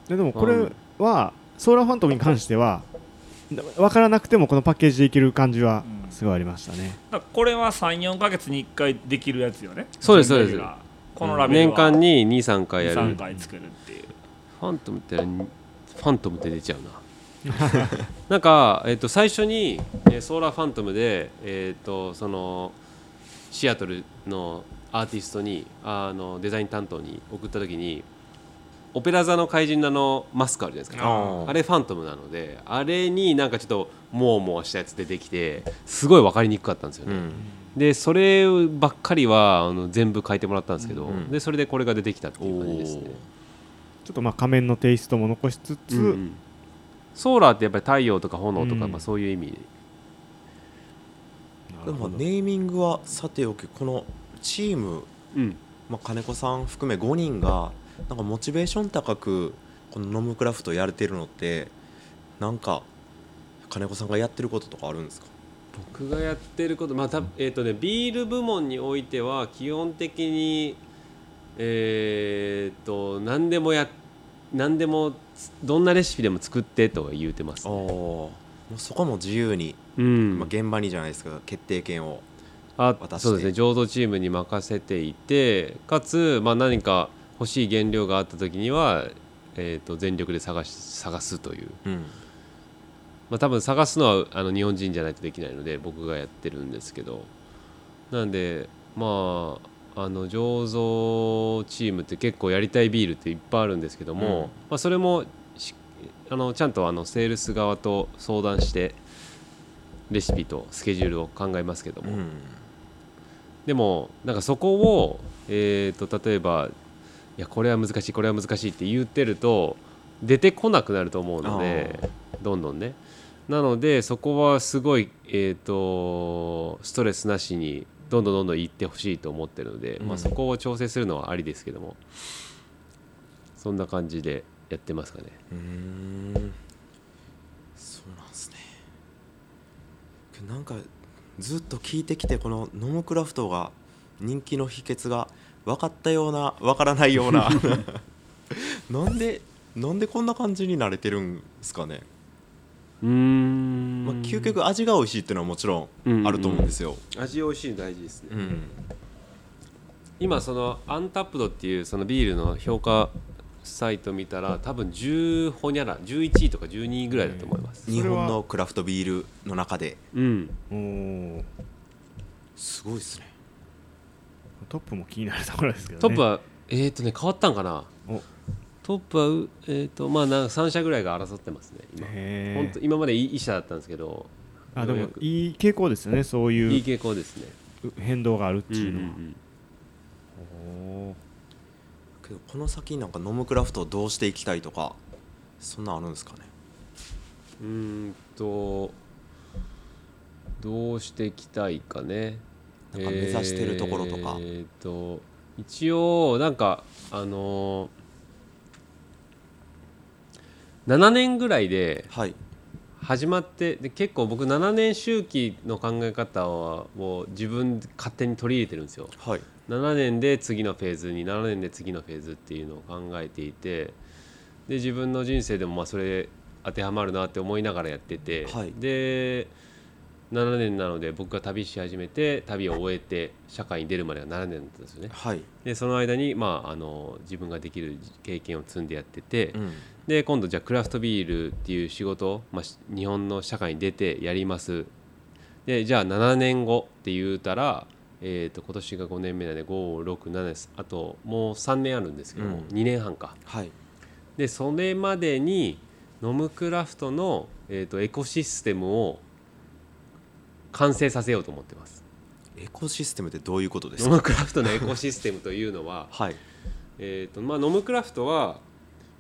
ででもこれはソーラーファントムに関しては分からなくてもこのパッケージでいける感じはうん。すごいありましたね、だからこれは34か月に1回できるやつよね。そうですそうです。このラベルは。年間に23回やる。3回作るっていう。ファントムって何ファントムって出ちゃうな。なんか、えっと最初に、えーソーラーファントムで、えっとそのシアトルのアーティストにあのデザイン担当に送った時にオペラ座の怪人のあのマスクあるじゃないですか。あれファントムなのであれになんかちょっとモワモワしたやつ出てきてすごい分かりにくかったんですよね、うん。でそればっかりはあの全部書いてもらったんですけど、うんでそれでこれが出てきたっていう感じですねちょっとまあ仮面のテイストも残しつつ、うんうん。ソーラーってやっぱり太陽とか炎とか、うん。まあ、そういう意味。なるほど。でもネーミングはさておきこのチーム、うん。まあ、金子さん含め5人がなんかモチベーション高くこのノムクラフトやれてるのってなんか金子さんがやってることとかあるんですか？僕がやってることまあたえっ、とねビール部門においては基本的にえっ、と何でもや何でもどんなレシピでも作ってとは言うてます、ああもうそこも自由に、うん。まあ、現場にじゃないですか決定権をあ渡して。そうですね。浄土チームに任せていてかつ、まあ、何か欲しい原料があった時には、えー、と全力で探し探すという、うん。まあ、多分探すのはあの日本人じゃないとできないので僕がやってるんですけど。なんでまああの醸造チームって結構やりたいビールっていっぱいあるんですけども、うん。まあ、それもしあのちゃんとあのセールス側と相談してレシピとスケジュールを考えますけども、うん。でもなんかそこを、えー、と例えばいやこれは難しいこれは難しいって言ってると出てこなくなると思うのでどんどんね。なのでそこはすごい、えー、とストレスなしにどんどんどんどん行ってほしいと思ってるので、うん。まあ、そこを調整するのはありですけどもそんな感じでやってますかね。うーん。そうなんですね。なんかずっと聞いてきてこのノムクラフトが人気の秘訣が分かったような分からないような。なんでなんでこんな感じになれてるんですかね、まあ、究極味が美味しいっていうのはもちろんあると思うんですよ、味美味しいの大事ですね、うん。今そのアンタップドっていうそのビールの評価サイト見たら多分10ほにゃら11位とか12位ぐらいだと思います、日本のクラフトビールの中で。うん。すごいですね。トップも気になるところですけどね。トップはえっ、とね変わったんかな？おトップはうえっ、とまあなんか3社ぐらいが争ってますね今。へ本当今まで1社だったんですけど。あでもいい傾向ですよねそういいいう傾向ですね。変動があるってうんういうのは、ん。おー。けどこの先なんかノムクラフトをどうしていきたいとかそんなんあるんですかね？うんうーんとどうしていきたいかね。なんか目指してるところとか。えーと一応なんかあのー7年ぐらいではい。始まってで結構僕7年周期の考え方はもう自分で勝手に取り入れてるんですよ。はい。7年で次のフェーズに7年で次のフェーズっていうのを考えていてで自分の人生でもまあそれ当てはまるなって思いながらやってて、はい。で7年なので僕が旅し始めて旅を終えて社会に出るまでが7年だったんですよね。はい、でその間に、まあ、あの自分ができる経験を積んでやってて、うんで今度じゃあクラフトビールっていう仕事を、まあ、し日本の社会に出てやります。でじゃあ7年後って言うたら、えー、と今年が5年目なんで567ですあともう3年あるんですけども、うん。2年半か。はい。でそれまでにノムクラフトの、えー、とエコシステムを完成させようと思ってます。エコシステムってどういうことですノかムクラフトのエコシステムというのは はい。えーとまあ、ノムクラフトは、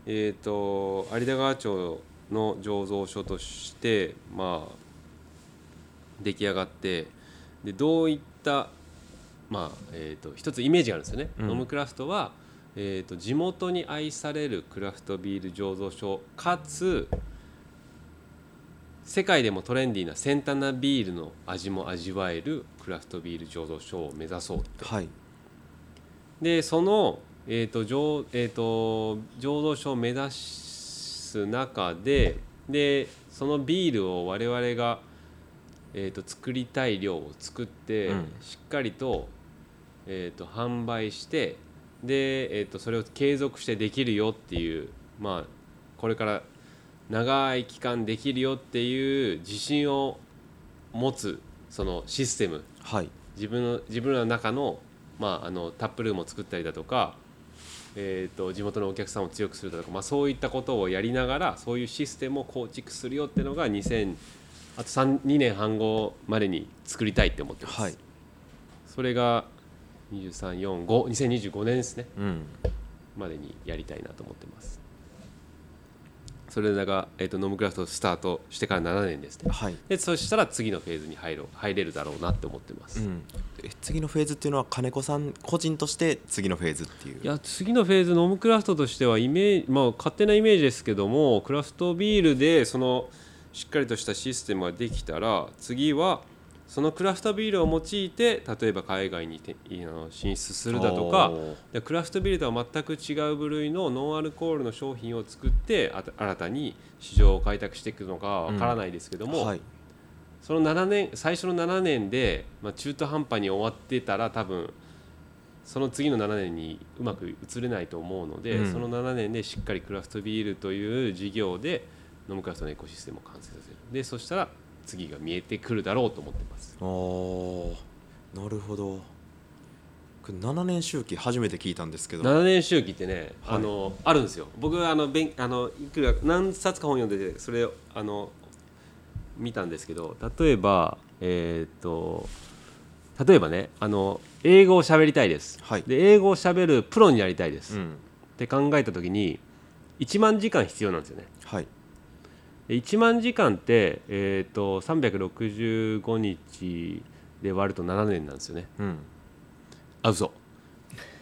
えー、と有田川町の醸造所として、まあ、出来上がってでどういった、まあえー、と一つイメージがあるんですよね。うん。ノムクラフトは、えー、と地元に愛されるクラフトビール醸造所かつ世界でもトレンディーな先端なビールの味も味わえるクラフトビール醸造所を目指そうって。はい。でその、えーと醸えー、と醸造所を目指す中ででそのビールを我々が、えー、と作りたい量を作って、うん。しっかりと,、えー、と販売してで、えー、とそれを継続してできるよっていう、まあ、これから長い期間できるよっていう自信を持つそのシステム。はい。自分の自分らの中の,、まあ、あのタップルームを作ったりだとか、えー、と地元のお客さんを強くするだとか、まあ、そういったことをやりながらそういうシステムを構築するよっていうのが2000あと3 2年半後までに作りたいって思ってます、はい。それが23452025年ですね。うん。までにやりたいなと思ってますそれが、えー、とノムクラフトスタートしてから7年ですね。はい。でそしたら次のフェーズに入ろう入れるだろうなって思ってます、うん。え次のフェーズっていうのは金子さん個人として次のフェーズっていう？いや次のフェーズノムクラフトとしてはイメージ、まあ、勝手なイメージですけどもクラフトビールでそのしっかりとしたシステムができたら次はそのクラフトビールを用いて例えば海外にて進出するだとかでクラフトビールとは全く違う部類のノンアルコールの商品を作って新たに市場を開拓していくのかわからないですけども、はい。その7年最初の7年で、まあ、中途半端に終わってたら多分その次の7年にうまく移れないと思うので、うん。その7年でしっかりクラフトビールという事業でノムクラフトのエコシステムを完成させる。でそしたら次が見えてくるだろうと思ってます。おーなるほど。これ7年周期初めて聞いたんですけど。7年周期ってね、はい。あのあるんですよ。僕あの勉あのいくら何冊か本読んでてそれをあの見たんですけど例えばえーっと例えばねあの英語を喋りたいです、はい。で英語を喋るプロになりたいです、っうん。て考えた時に1万時間必要なんですよね。はい。で1万時間って、えー、と365日で割ると7年なんですよね。うん。あ嘘。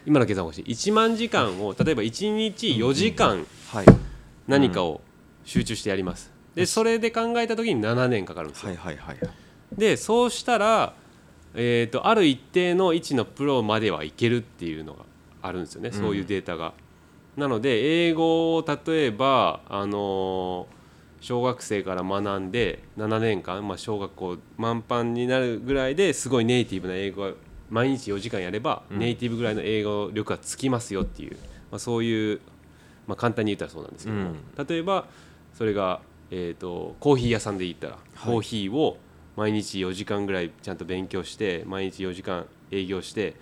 今の計算欲しい。1万時間を例えば1日4時間はい。何かを集中してやります。でそれで考えた時に7年かかるんですよ。はいはいはいでそうしたら、えー、とある一定の位置のプロまではいけるっていうのがあるんですよね、そういうデータが。なので英語を例えば、あのー小学生から学んで7年間、まあ、小学校満帆になるぐらいですごいネイティブな英語が毎日4時間やれば、うん。ネイティブぐらいの英語力がつきますよっていう、まあ、そういう、まあ、簡単に言ったらそうなんですけども、例えばそれが、えー、とコーヒー屋さんで言ったら、コーヒーを毎日4時間ぐらいちゃんと勉強して毎日4時間営業して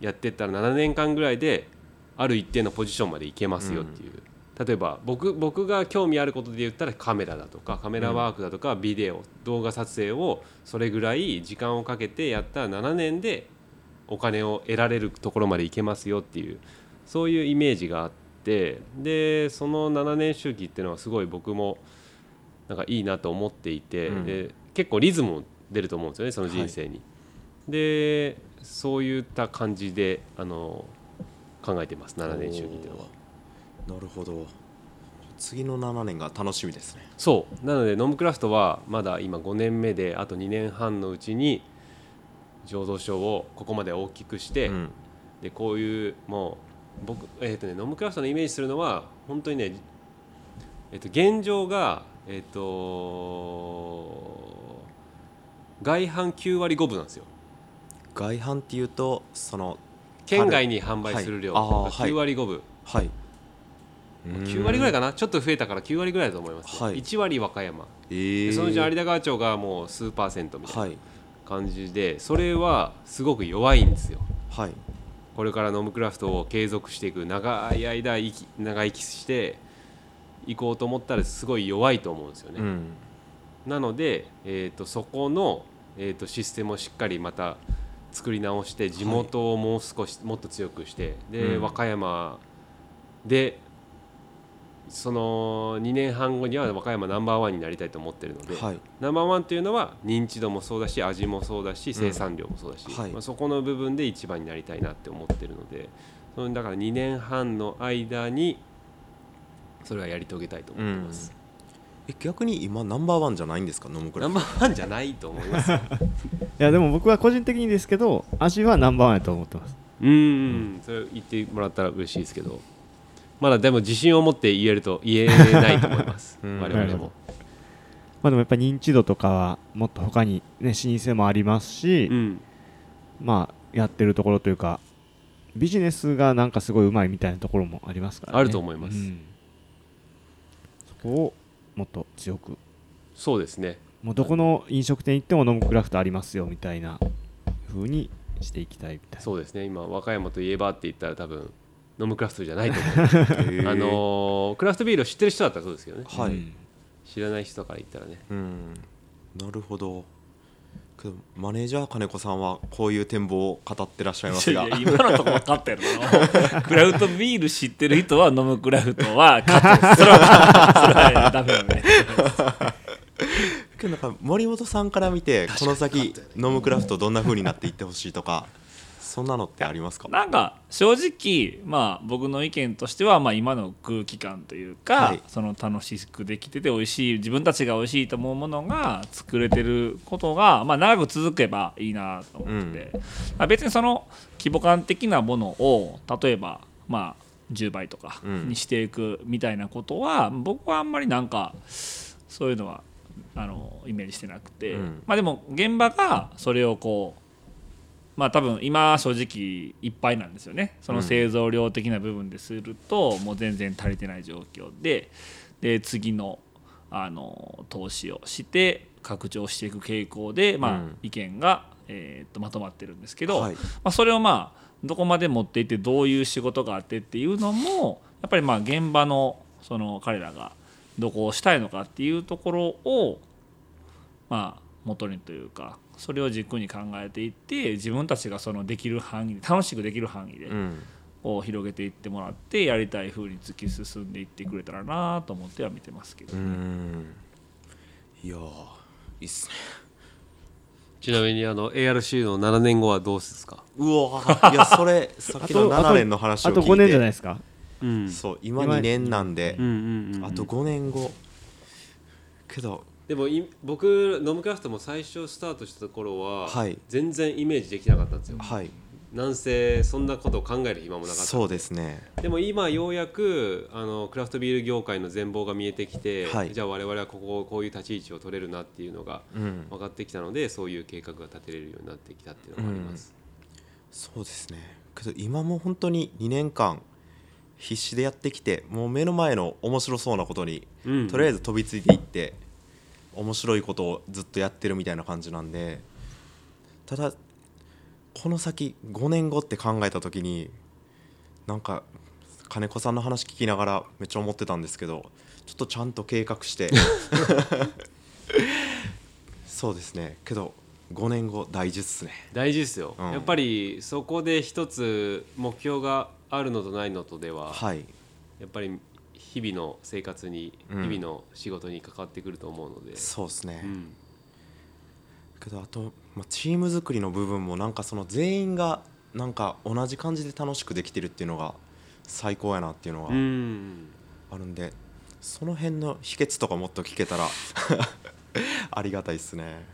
やってったら7年間ぐらいである一定のポジションまでいけますよっていう、例えば僕僕が興味あることで言ったらカメラだとかカメラワークだとかビデオ、動画撮影をそれぐらい時間をかけてやったら7年でお金を得られるところまでいけますよっていうそういうイメージがあってでその7年周期っていうのはすごい僕もなんかいいなと思っていて、うんで結構リズムも出ると思うんですよねその人生に。でそういった感じであの考えてます7年周期っていうのは。なるほど。次の7年が楽しみですね。そう。なのでノムクラフトはまだ今5年目であと2年半のうちに醸造所をここまで大きくして、うん。でこういうもう僕、えーとね、ノムクラフトのイメージするのは本当にね、えー、と現状が、えー、と外販9割5分なんですよ。外販っていうとその県外に販売する量はいあーはい。9割5分、はい9割ぐらいかな。ちょっと増えたから9割ぐらいだと思います、ね。はい。1割和歌山。えー。でそのうち有田川町がもう数パーセントみたいなはい。感じでそれはすごく弱いんですよ。はい。これからノムクラフトを継続していく長い間生き長生きしていこうと思ったらすごい弱いと思うんですよね、うん。なので、えー、とそこの、えー、とシステムをしっかりまた作り直して地元をもう少しもっと強くしてで、うん。和歌山でその2年半後には和歌山ナンバーワンになりたいと思ってるので、はい。ナンバーワンというのは認知度もそうだし味もそうだし生産量もそうだし、はい。まあ、そこの部分で一番になりたいなって思ってるのでそのだから2年半の間にそれはやり遂げたいと思ってます、え逆に今ナンバーワンじゃないんですか？ノムクラフナンバーワンじゃないと思います。よ いやでも僕は個人的にですけど味はナンバーワンやと思ってます。うーん。それ言ってもらったら嬉しいですけどまだでも自信を持って言えると言えないと思います。うん。我々も、まあでもやっぱり認知度とかはもっと他にね老舗もありますし、うん、まあやってるところというかビジネスがなんかすごいうまいみたいなところもありますからね。あると思います。ん。そこをもっと強く。そうですね。もうどこの飲食店行ってもノムクラフトありますよみたいな風にしていきたいみたいな。そうですね。今和歌山といえばって言ったら多分ノムクラフトじゃないと思う。あのークラフトビールを知ってる人だったらそうですけどね。はい、うん。知らない人から言ったらね。うん。なるほど。マネージャー金子さんはこういう展望を語ってらっしゃいますが。いやいや今のとこ分かったやろなクラフトビール知ってる人は飲むクラフトはカットですそれはダメだね。けどなんか森本さんから見てこの先ノムクラフトどんな風になっていってほしいとかそんなのってありますか？なんか正直まあ僕の意見としてはまあ今の空気感というか、はい。その楽しくできてて美味しい自分たちが美味しいと思うものが作れてることがまあ長く続けばいいなと思ってて、まあ別にその規模感的なものを例えばまあ10倍とかうん。にしていくみたいなことは、僕はあんまりなんかそういうのはあのイメージしてなくて、うん。まあでも現場がそれをこうまあ多分今正直いっぱいなんですよね。その製造量的な部分でするともう全然足りてない状況でで次のあの投資をして拡張していく傾向で、まあうん。意見が、えーっとまとまってるんですけど、はい。まあ、それをまあどこまで持っていってどういう仕事があってっていうのもやっぱりまあ現場のその彼らがどこをしたいのかっていうところをまあ元にというかそれを軸に考えていって自分たちがそのできる範囲で楽しくできる範囲でうん。こう広げていってもらってやりたい風に突き進んでいってくれたらなと思っては見てますけどうーん。いやーいいっすね。ちなみにあの ARC の7年後はどうですか？うわーいやそれ さっきの7年の話を聞いて。あと5年じゃないですか？うん。そう今2年なんで。うん。うんうんあと5年後。けどでもい僕ノムクラフトも最初スタートした頃は、はい。全然イメージできなかったんですよ。はい。なんせそんなことを考える暇もなかったそうですね。でも今ようやくあのクラフトビール業界の全貌が見えてきて、はい。じゃあ我々はこここういう立ち位置を取れるなっていうのがうん。分かってきたのでそういう計画が立てれるようになってきたっていうのがあります、そうですね。けど今も本当に2年間必死でやってきてもう目の前の面白そうなことにうん。とりあえず飛びついていって面白いことをずっとやってるみたいな感じなんでただこの先5年後って考えた時になんか金子さんの話聞きながらめっちゃ思ってたんですけどちょっとちゃんと計画して。そうですね。けど5年後大事っすね。大事ですよ、うん。やっぱりそこで一つ目標があるのとないのとでは、はい。やっぱり日々の生活に、うん。日々の仕事に関わってくると思うので、そうですね、うん。けどあと、まあ、チーム作りの部分もなんかその全員がなんか同じ感じで楽しくできてるっていうのが最高やなっていうのがうん。あるんで、その辺の秘訣とかもっと聞けたら ありがたいですね。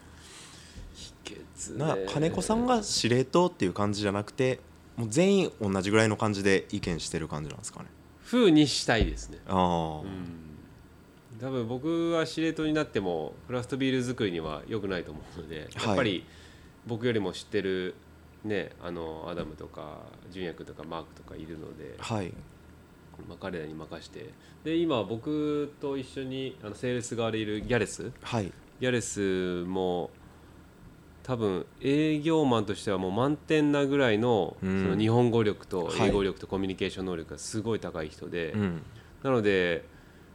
秘訣。なね金子さんが司令塔っていう感じじゃなくてもう全員同じぐらいの感じで意見してる感じなんですかね風にしたいですね。うん。多分僕は司令塔になってもクラフトビール作りには良くないと思うので、はい。やっぱり僕よりも知ってるねあのアダムとか純也君とかマークとかいるので、はい。まあ、彼らに任して。で今僕と一緒にあのセールス側でいるギャレス。はい。ギャレスも多分営業マンとしてはもう満点なぐらいの,、うん。その日本語力とはい。英語力とコミュニケーション能力がすごい高い人で、うん。なので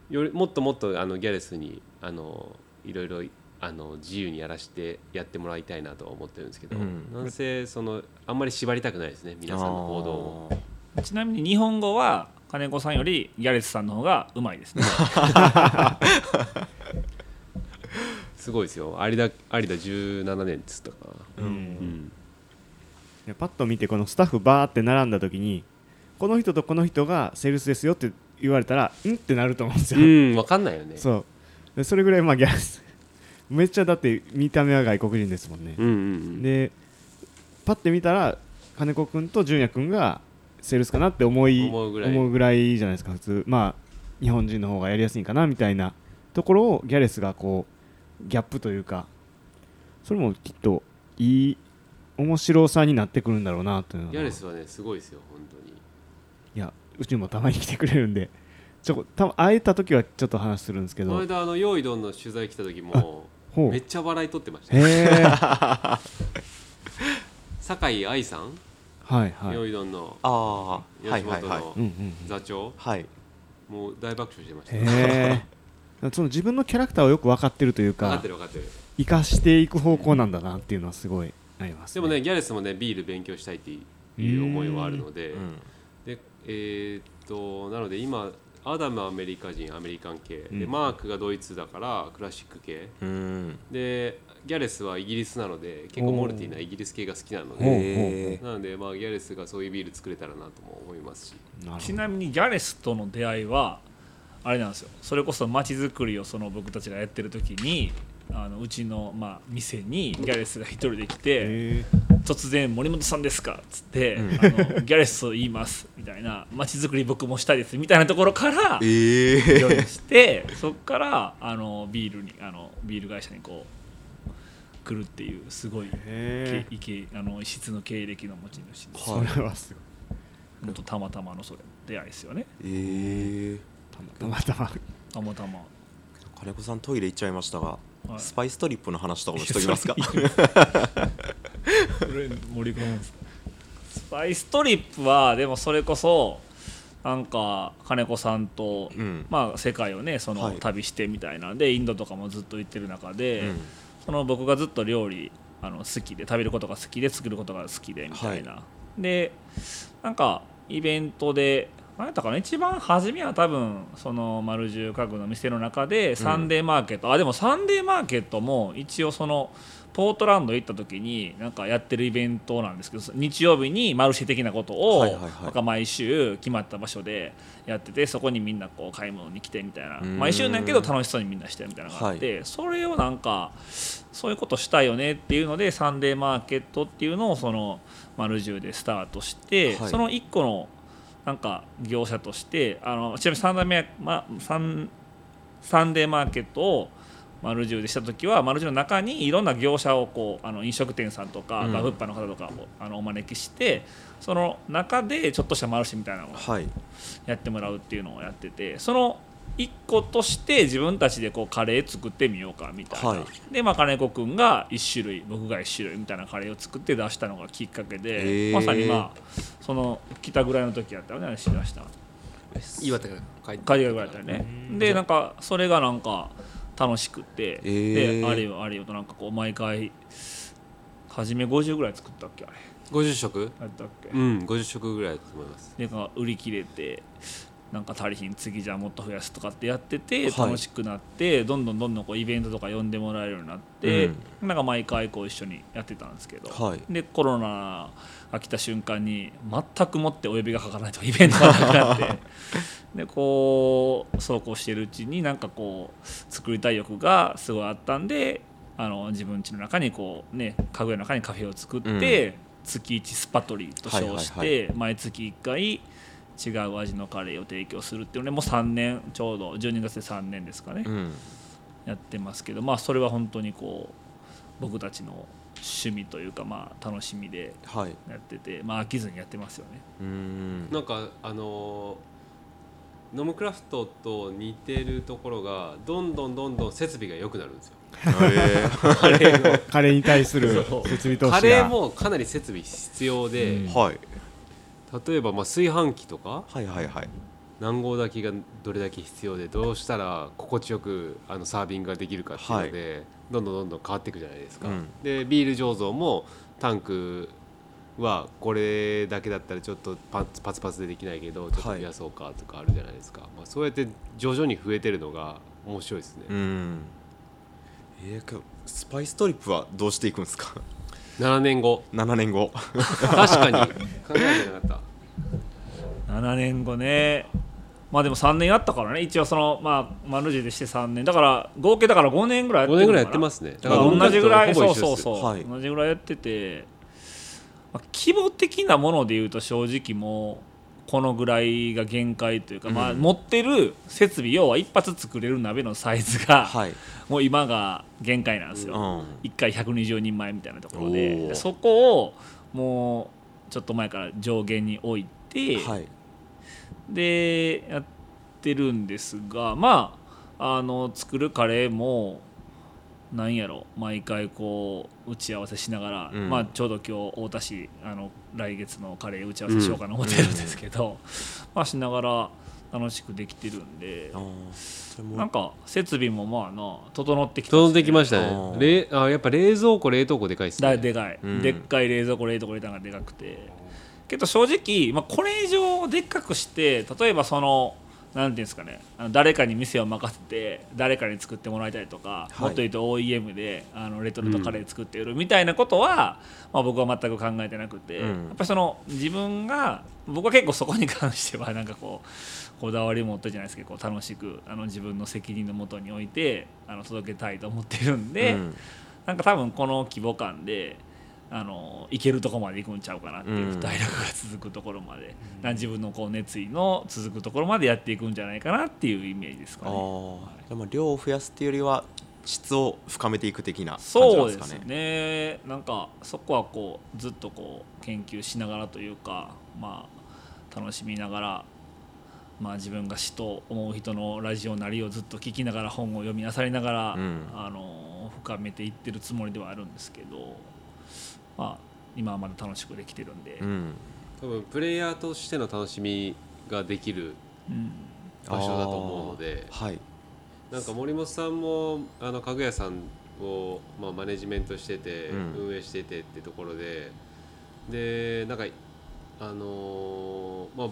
よりもっともっとあのギャレスにあのいろいろあの自由にやらしてやってもらいたいなとは思ってるんですけど、うん。なんせそのあんまり縛りたくないですね皆さんの行動を。ちなみに日本語は金子さんよりギャレスさんの方がうまいですね すごいですよ。有田有田17年っつったかな、ううん。ん、いやパッと見てこのスタッフバーって並んだ時にこの人とこの人がセールスですよって言われたらんってなると思うんですよ、うん、分かんないよね。そう。でそれぐらいまあギャス めっちゃだって見た目は外国人ですもんね、うんうんうん。でパッて見たら金子君と純也君がセールスかなって思い思うぐらい。思うぐらいじゃないですか普通。まあ日本人の方がやりやすいんかなみたいなところをギャレスがこうギャップというかそれもきっといい面白さになってくるんだろうなというのがギャレスはねすごいですよ本当に。いやうちにもたまに来てくれるんで ちょこた会えた時はちょっと話するんですけこのど間あの用意どんの取材来た時もめっちゃ笑い取ってました。酒井愛さん？はいはい。用意どんの吉本はいはいのうんうん。座長？はい。もう大爆笑してました。へえ その自分のキャラクターをよく分かってるという分かっかてる分かってる。生かしていく方向なんだなっていうのはすごいあります、でもねギャレスもねビール勉強したいっていう思いはあるのでうん。でえーっとなので今アダムはアメリカ人アメリカン系、でうん。マークがドイツだからクラシック系。うん。でギャレスはイギリスなので結構モルティーなイギリス系が好きなのでなのでまあギャレスがそういうビール作れたらなとも思いますし。ちなみにギャレスとの出会いはあれなんですよ。それこそ街づくりをその僕たちがやってる時にあのうちの、まあ、店にギャレスが一人で来どてへ突然「森本さんですか?」っつって、うん。あの「ギャレスと言います」みたいな「街づくり僕もしたいです」みたいなところからええ。ジョインしてそこからあのビールにあのビール会社にこう来るっていうすごいあの異質の経歴の持ち主です、はいそれはすごい。本当たまたまのそれ出会いですよね。ええたまたま。たまたま。金子さんトイレ行っちゃいましたが、はい。スパイストリップの話とかもしときますか？スパイストリップはでもそれこそなんか金子さんと、うん。まあ、世界をねそのはい。旅してみたいな。んでインドとかもずっと行ってる中で、うん。その僕がずっと料理あの好きで食べることが好きで作ることが好きでみたいな、でなんかイベントで何やったかな一番初めは多分その丸十家具の店の中でサンデーマーケット、あでもサンデーマーケットも一応そのポートランド行った時になんかやってるイベントなんですけど日曜日にマルシェ的なことをなんか毎週決まった場所でやっててそこにみんなこう買い物に来てみたいな。毎週なんやけど楽しそうにみんなしてるみたいなのがあって、それをなんかそういうことしたいよねっていうのでサンデーマーケットっていうのをその丸十でスタートして、はい。その1個のなんか業者としてあのちなみにサンデーマー、ま、サンサンデーマーケットを丸十でした時は丸十の中にいろんな業者をこうあの飲食店さんとかうん。ガフッパの方とかをあのお招きしてその中でちょっとしたマルシェみたいなのをはい。やってもらうっていうのをやっててその一個として自分たちでこうカレー作ってみようかみたいな、はい。で、まあ、金子君が1種類僕が1種類みたいなカレーを作って出したのがきっかけで、まさにまあその来たぐらいの時やったよねしだした岩手が帰って帰りがぐらいだったよねでなんかそれがなんか楽しくて、ーであれよあれよとなんかこう毎回初め50ぐらい作ったっけあれ50食やったっけ、うん50食ぐらいだと思いますでなんか売り切れてなんか足りひん次じゃあもっと増やすとかってやっててはい。楽しくなって、どんどんどんどんこうイベントとか呼んでもらえるようになって、なんか毎回こう一緒にやってたんですけど、はい。でコロナが来た瞬間に全くもってお呼びがかからないとイベントがなくなって でこうそうこうしてるうちになんかこう作りたい欲がすごいあったんであの自分家の中にこうね家具屋の中にカフェを作って、月1スパトリと称して、はいはい毎月1回違う味のカレーを提供するっていうのでもう3年ちょうど12月で3年ですかね、うん。やってますけどまあそれは本当にこう僕たちの趣味というかまあ楽しみではい。やっててまあ飽きずにやってますよね。うーん。なんかあのーノムクラフトと似てるところがどんどんどんどん設備が良くなるんですよ。えー。カレーの。カレーに対する設備投資が。カレーもかなり設備必要で、うん。はい例えばまあ炊飯器とかはいはいはい。何合炊きがどれだけ必要でどうしたら心地よくあのサービングができるかっていうので、どんどんどんどん変わっていくじゃないですか、うん。でビール醸造もタンクはこれだけだったらちょっとパツパツパツでできないけどちょっと増やそうかとかあるじゃないですか、まあ、そうやって徐々に増えてるのが面白いですね、うん。えースパイストリップはどうしていくんですか？7年後。7年後。確かに。考えてなかった。7年後ね。まあでも3年やったからね。一応そのまあマルジでして3年。だから合計だから5年ぐらいやって5るのかな。年ぐらいやってますね。だから同じぐらいそうそうそう、はい。同じぐらいやってて、まあ、規模的なものでいうと正直もうこのぐらいが限界というか、まあ、うん。持ってる設備要は一発作れる鍋のサイズが、はいもう今が限界なんですよ、うん。1回120人前みたいなところおでそこをもうちょっと前から上限に置いて、はい。でやってるんですがまああの作るカレーもなんやろ毎回こう打ち合わせしながら、うん。まあ、ちょうど今日太田市あの来月のカレー打ち合わせしようかな思ってるんですけど、まあしながら楽しくできてるんでなんか設備もまあな整ってきたし整ってきましたあねー。冷あやっぱ冷蔵庫冷凍庫でかいっすね。だでかい、うん。でっかい冷蔵庫冷凍庫入れたのがでかくて。けど正直、まあ、これ以上でっかくして例えばそのなんていうんですかね。あの誰かに店を任せて誰かに作ってもらいたりとか、はい。もっと言うと OEM であのレトルトカレー作って売るみたいなことは、まあ、僕は全く考えてなくて、うん。やっぱりその自分が僕は結構そこに関してはなんかこうこだわり持ってじゃないですけどこう楽しくあの自分の責任のもとに置いてあの届けたいと思ってるんで。うん。なんか多分この規模感であの行けるところまで行くんちゃうかなっていううん。体力が続くところまで、な自分のこう熱意の続くところまでやっていくんじゃないかなっていうイメージですかあね。ーでも量を増やすっていうよりは質を深めていく的な感じなんそうですすでかねねなんかそこはこうずっとこう研究しながらというかまあ楽しみながらまあ自分が死と思う人のラジオなりをずっと聞きながら本を読み漁りながら、うん。あの深めていってるつもりではあるんですけどまあ今はまだ楽しくできてるんで、うん。多分プレイヤーとしての楽しみができるうん。場所だと思うのであーはい。なんか森本さんもあの家具屋さんを、まあ、マネジメントしてて、うん。運営しててってところででなんかあのーまあ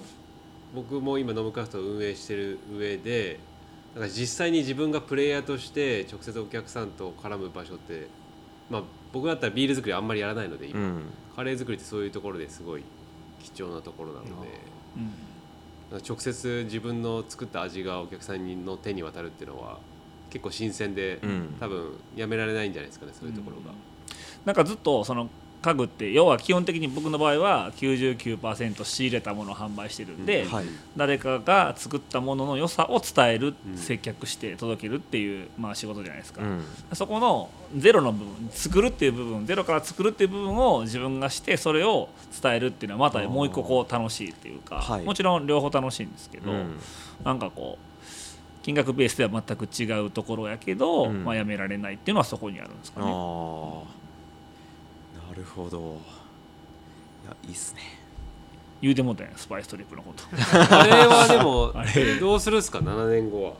僕も今ノムクラフトを運営してる上でなんか実際に自分がプレイヤーとして直接お客さんと絡む場所って、まあ、僕だったらビール作りあんまりやらないので今、うん。カレー作りってそういうところですごい貴重なところなので。うん。直接自分の作った味がお客さんの手に渡るっていうのは結構新鮮で、うん。多分やめられないんじゃないですかねそういうところが、なんかずっとその家具って要は基本的に僕の場合は99%仕入れたものを販売してるんで、うんはい。誰かが作ったものの良さを伝える、うん。接客して届けるっていう、まあ、仕事じゃないですか、うん。そこのゼロの部分作るっていう部分ゼロから作るっていう部分を自分がしてそれを伝えるっていうのはまたもう一個こう楽しいっていうか、はい。もちろん両方楽しいんですけど、うん。なんかこう金額ベースでは全く違うところやけど、うん。まあ、やめられないっていうのはそこにあるんですかあね。るほど。いやいいっすね。言うてもうたやんスパイストリップのこと。あれはでも あれ。どうするんですか？7年後は。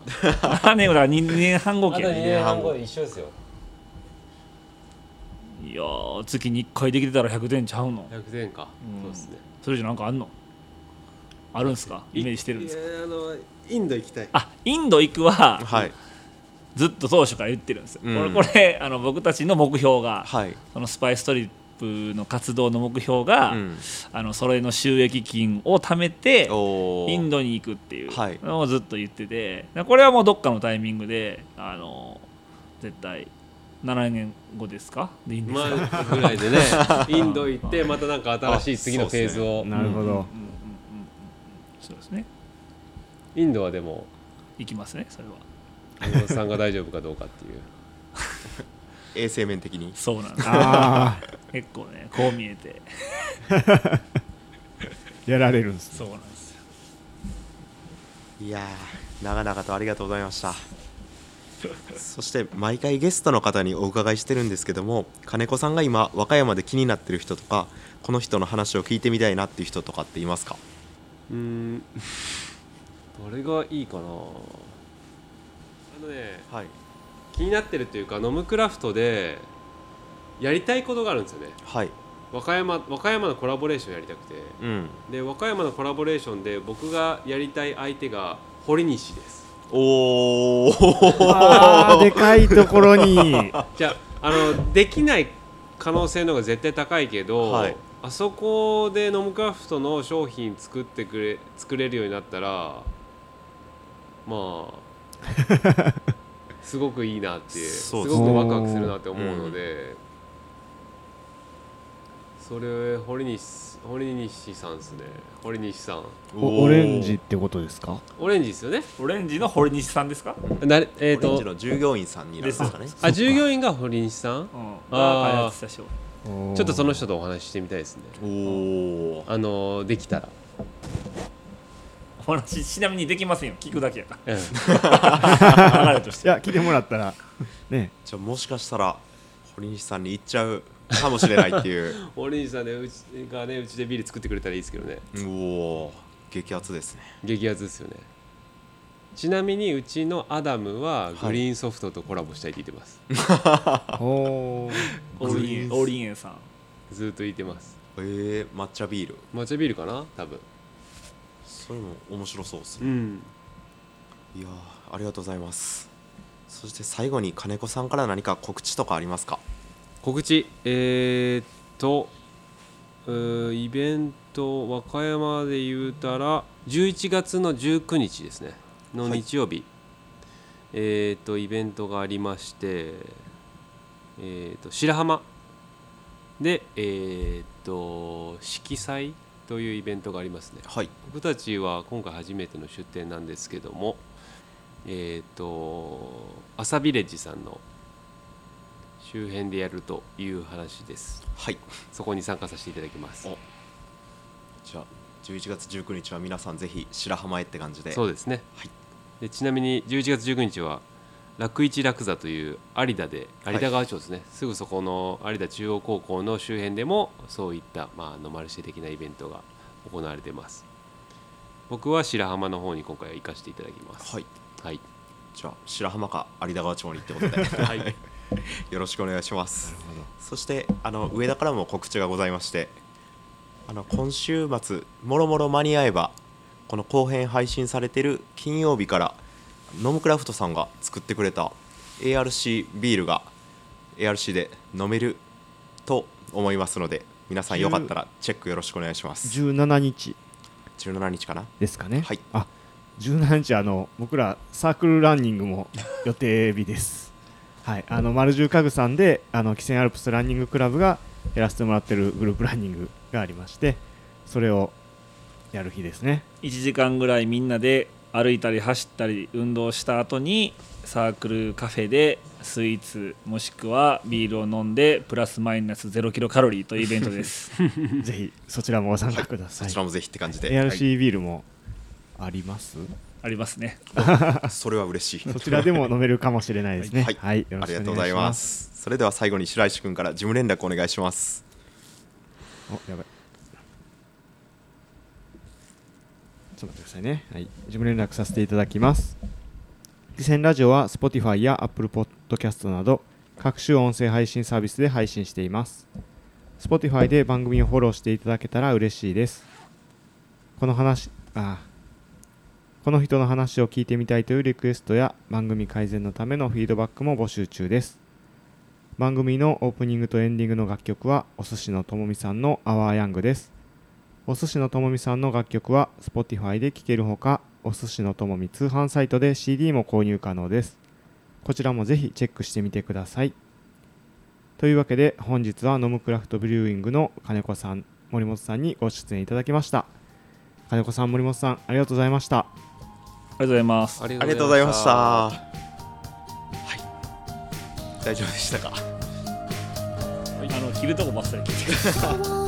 あねだ。から2年半後2けい年半後。一緒ですよ。やー月に1回できてたら100点ちゃうの。100点か、うん。そうですね。それじゃなんかあんの？あるんすか？イメージしてるんですか？いやあのインド行きたい。あインド行くははい。ずっと当初から言ってるんですよ、うん。これこれあの僕たちの目標が、はい。そのスパイストリップの活動の目標が、うん。あのそれの収益金を貯めてインドに行くっていう。はい。のをずっと言ってて。これはもうどっかのタイミングであの絶対7年後ですか？でいいんですか、まあぐらいでね。インド行ってまたなんか新しい次のフェーズを、なるほど、そうですね。インドはでも行きますねそれは。さんが大丈夫かどうかっていう 衛生面的に。そうなんですあ結構ねこう見えて。あ やられるんですね。そうなんですよ。いやー長々とありがとうございました。そして毎回ゲストの方にお伺いしてるんですけども金子さんが今和歌山で気になってる人とかこの人の話を聞いてみたいなっていう人とかっていますか？うーん。どれがいいかな。あのねはい気になってるというかノムクラフトでやりたいことがあるんですよね。はい。和歌山和歌山のコラボレーションやりたくて。うん。で和歌山のコラボレーションで僕がやりたい相手が堀西です。おおでかいところに。じゃああのできない可能性の方が絶対高いけど、はい。あそこでノムクラフトの商品作ってくれ作れるようになったらまあ すごくいいなってすそうですごくワクワクするなって思うので、それ堀西堀西さんですね。堀西さん。おオレンジってことですか？オレンジですよね。オレンジの堀西さんですか、なれえっ、オレンジとの従業員さんになるんですかね。あ従業員が堀西さん？うん、あ開発したちょっとその人とお話ししてみたいですね。おおあのできたら、お話ちなみにできませんよ。聞くだけやかうんら流れとして。いや来てもらったら。ね。じゃあもしかしたら堀西さんに行っちゃうかもしれないっていう。堀西さんでうちがねうちでビール作ってくれたらいいですけどね。おお激アツですね。激アツですよね。ちなみにうちのアダムははい。グリーンソフトとコラボしたいって言ってます、おー。オーリンエンオーリンエンさん。ずっと言ってます。えー、抹茶ビール。抹茶ビールかな多分それも面白そうですね。うん。いやーありがとうございます。そして最後に金子さんから何か告知とかありますか？告知。えー、っとイベント和歌山で言うたら11月の19日ですね。のはい日。曜日、えー、っとイベントがありましてえー、っと白浜。でえー、っと色彩というイベントがありますね。はい。僕たちは今回初めての出店なんですけどもえっ、と朝ビレッジさんの周辺でやるという話です。はい。そこに参加させていただきます。お。じゃあ11月19日は皆さんぜひ白浜へって感じで。そうですね、はい。でちなみに11月19日は楽一楽座という有田で有田川町ですね、すぐそこの有田中央高校の周辺でもそういった、まあ、ノマルシェ的なイベントが行われてます。僕は白浜の方に今回は行かせていただきます。はい。はい、じゃあ白浜か有田川町にってことで、はい、よろしくお願いします。そしてあの上田からも告知がございましてあの今週末もろもろ間に合えばこの後編配信されてる金曜日からノムクラフトさんが作ってくれた ARC ビールが ARC で飲めると思いますので皆さんよかったらチェックよろしくお願いします。17日。17日かな？ですかね。はい。あ17日あの僕らサークルランニングも予定日です。はい。あの丸十家具さんであの汽船アルプスランニングクラブがやらせてもらってるグループランニングがありましてそれをやる日ですね。1時間ぐらいみんなで歩いたり走ったり運動した後にサークルカフェでスイーツもしくはビールを飲んでプラスマイナス0キロカロリーというイベントです。ぜひそちらもご参加ください、そちらもぜひって感じで、ARC ビールもあります、ありますね。は いそれは嬉しい。そちらでも飲めるかもしれないですね。はい、はい、よろしくお願いします。ありがとうございます。それでは最後に白石君から事務連絡お願いします。おやばいちょっと待ってくださいね。はい。事務連絡させていただきます。汽船ラジオは Spotify や Apple Podcast など各種音声配信サービスで配信しています。Spotify で番組をフォローしていただけたら嬉しいです。この話、あこの人の話を聞いてみたいというリクエストや番組改善のためのフィードバックも募集中です。番組のオープニングとエンディングの楽曲はお寿司のともみさんの Our Young です。お寿司のともみさんの楽曲は Spotify で聴けるほか、お寿司のともみ通販サイトで CD も購入可能です。こちらもぜひチェックしてみてください。というわけで本日はノムクラフトブリューイングの金子さん、森本さんにご出演いただきました。金子さん、森本さん、ありがとうございました。ありがとうございますありがとうございましたはい大丈夫でしたか？あの切るとこばっさり切って「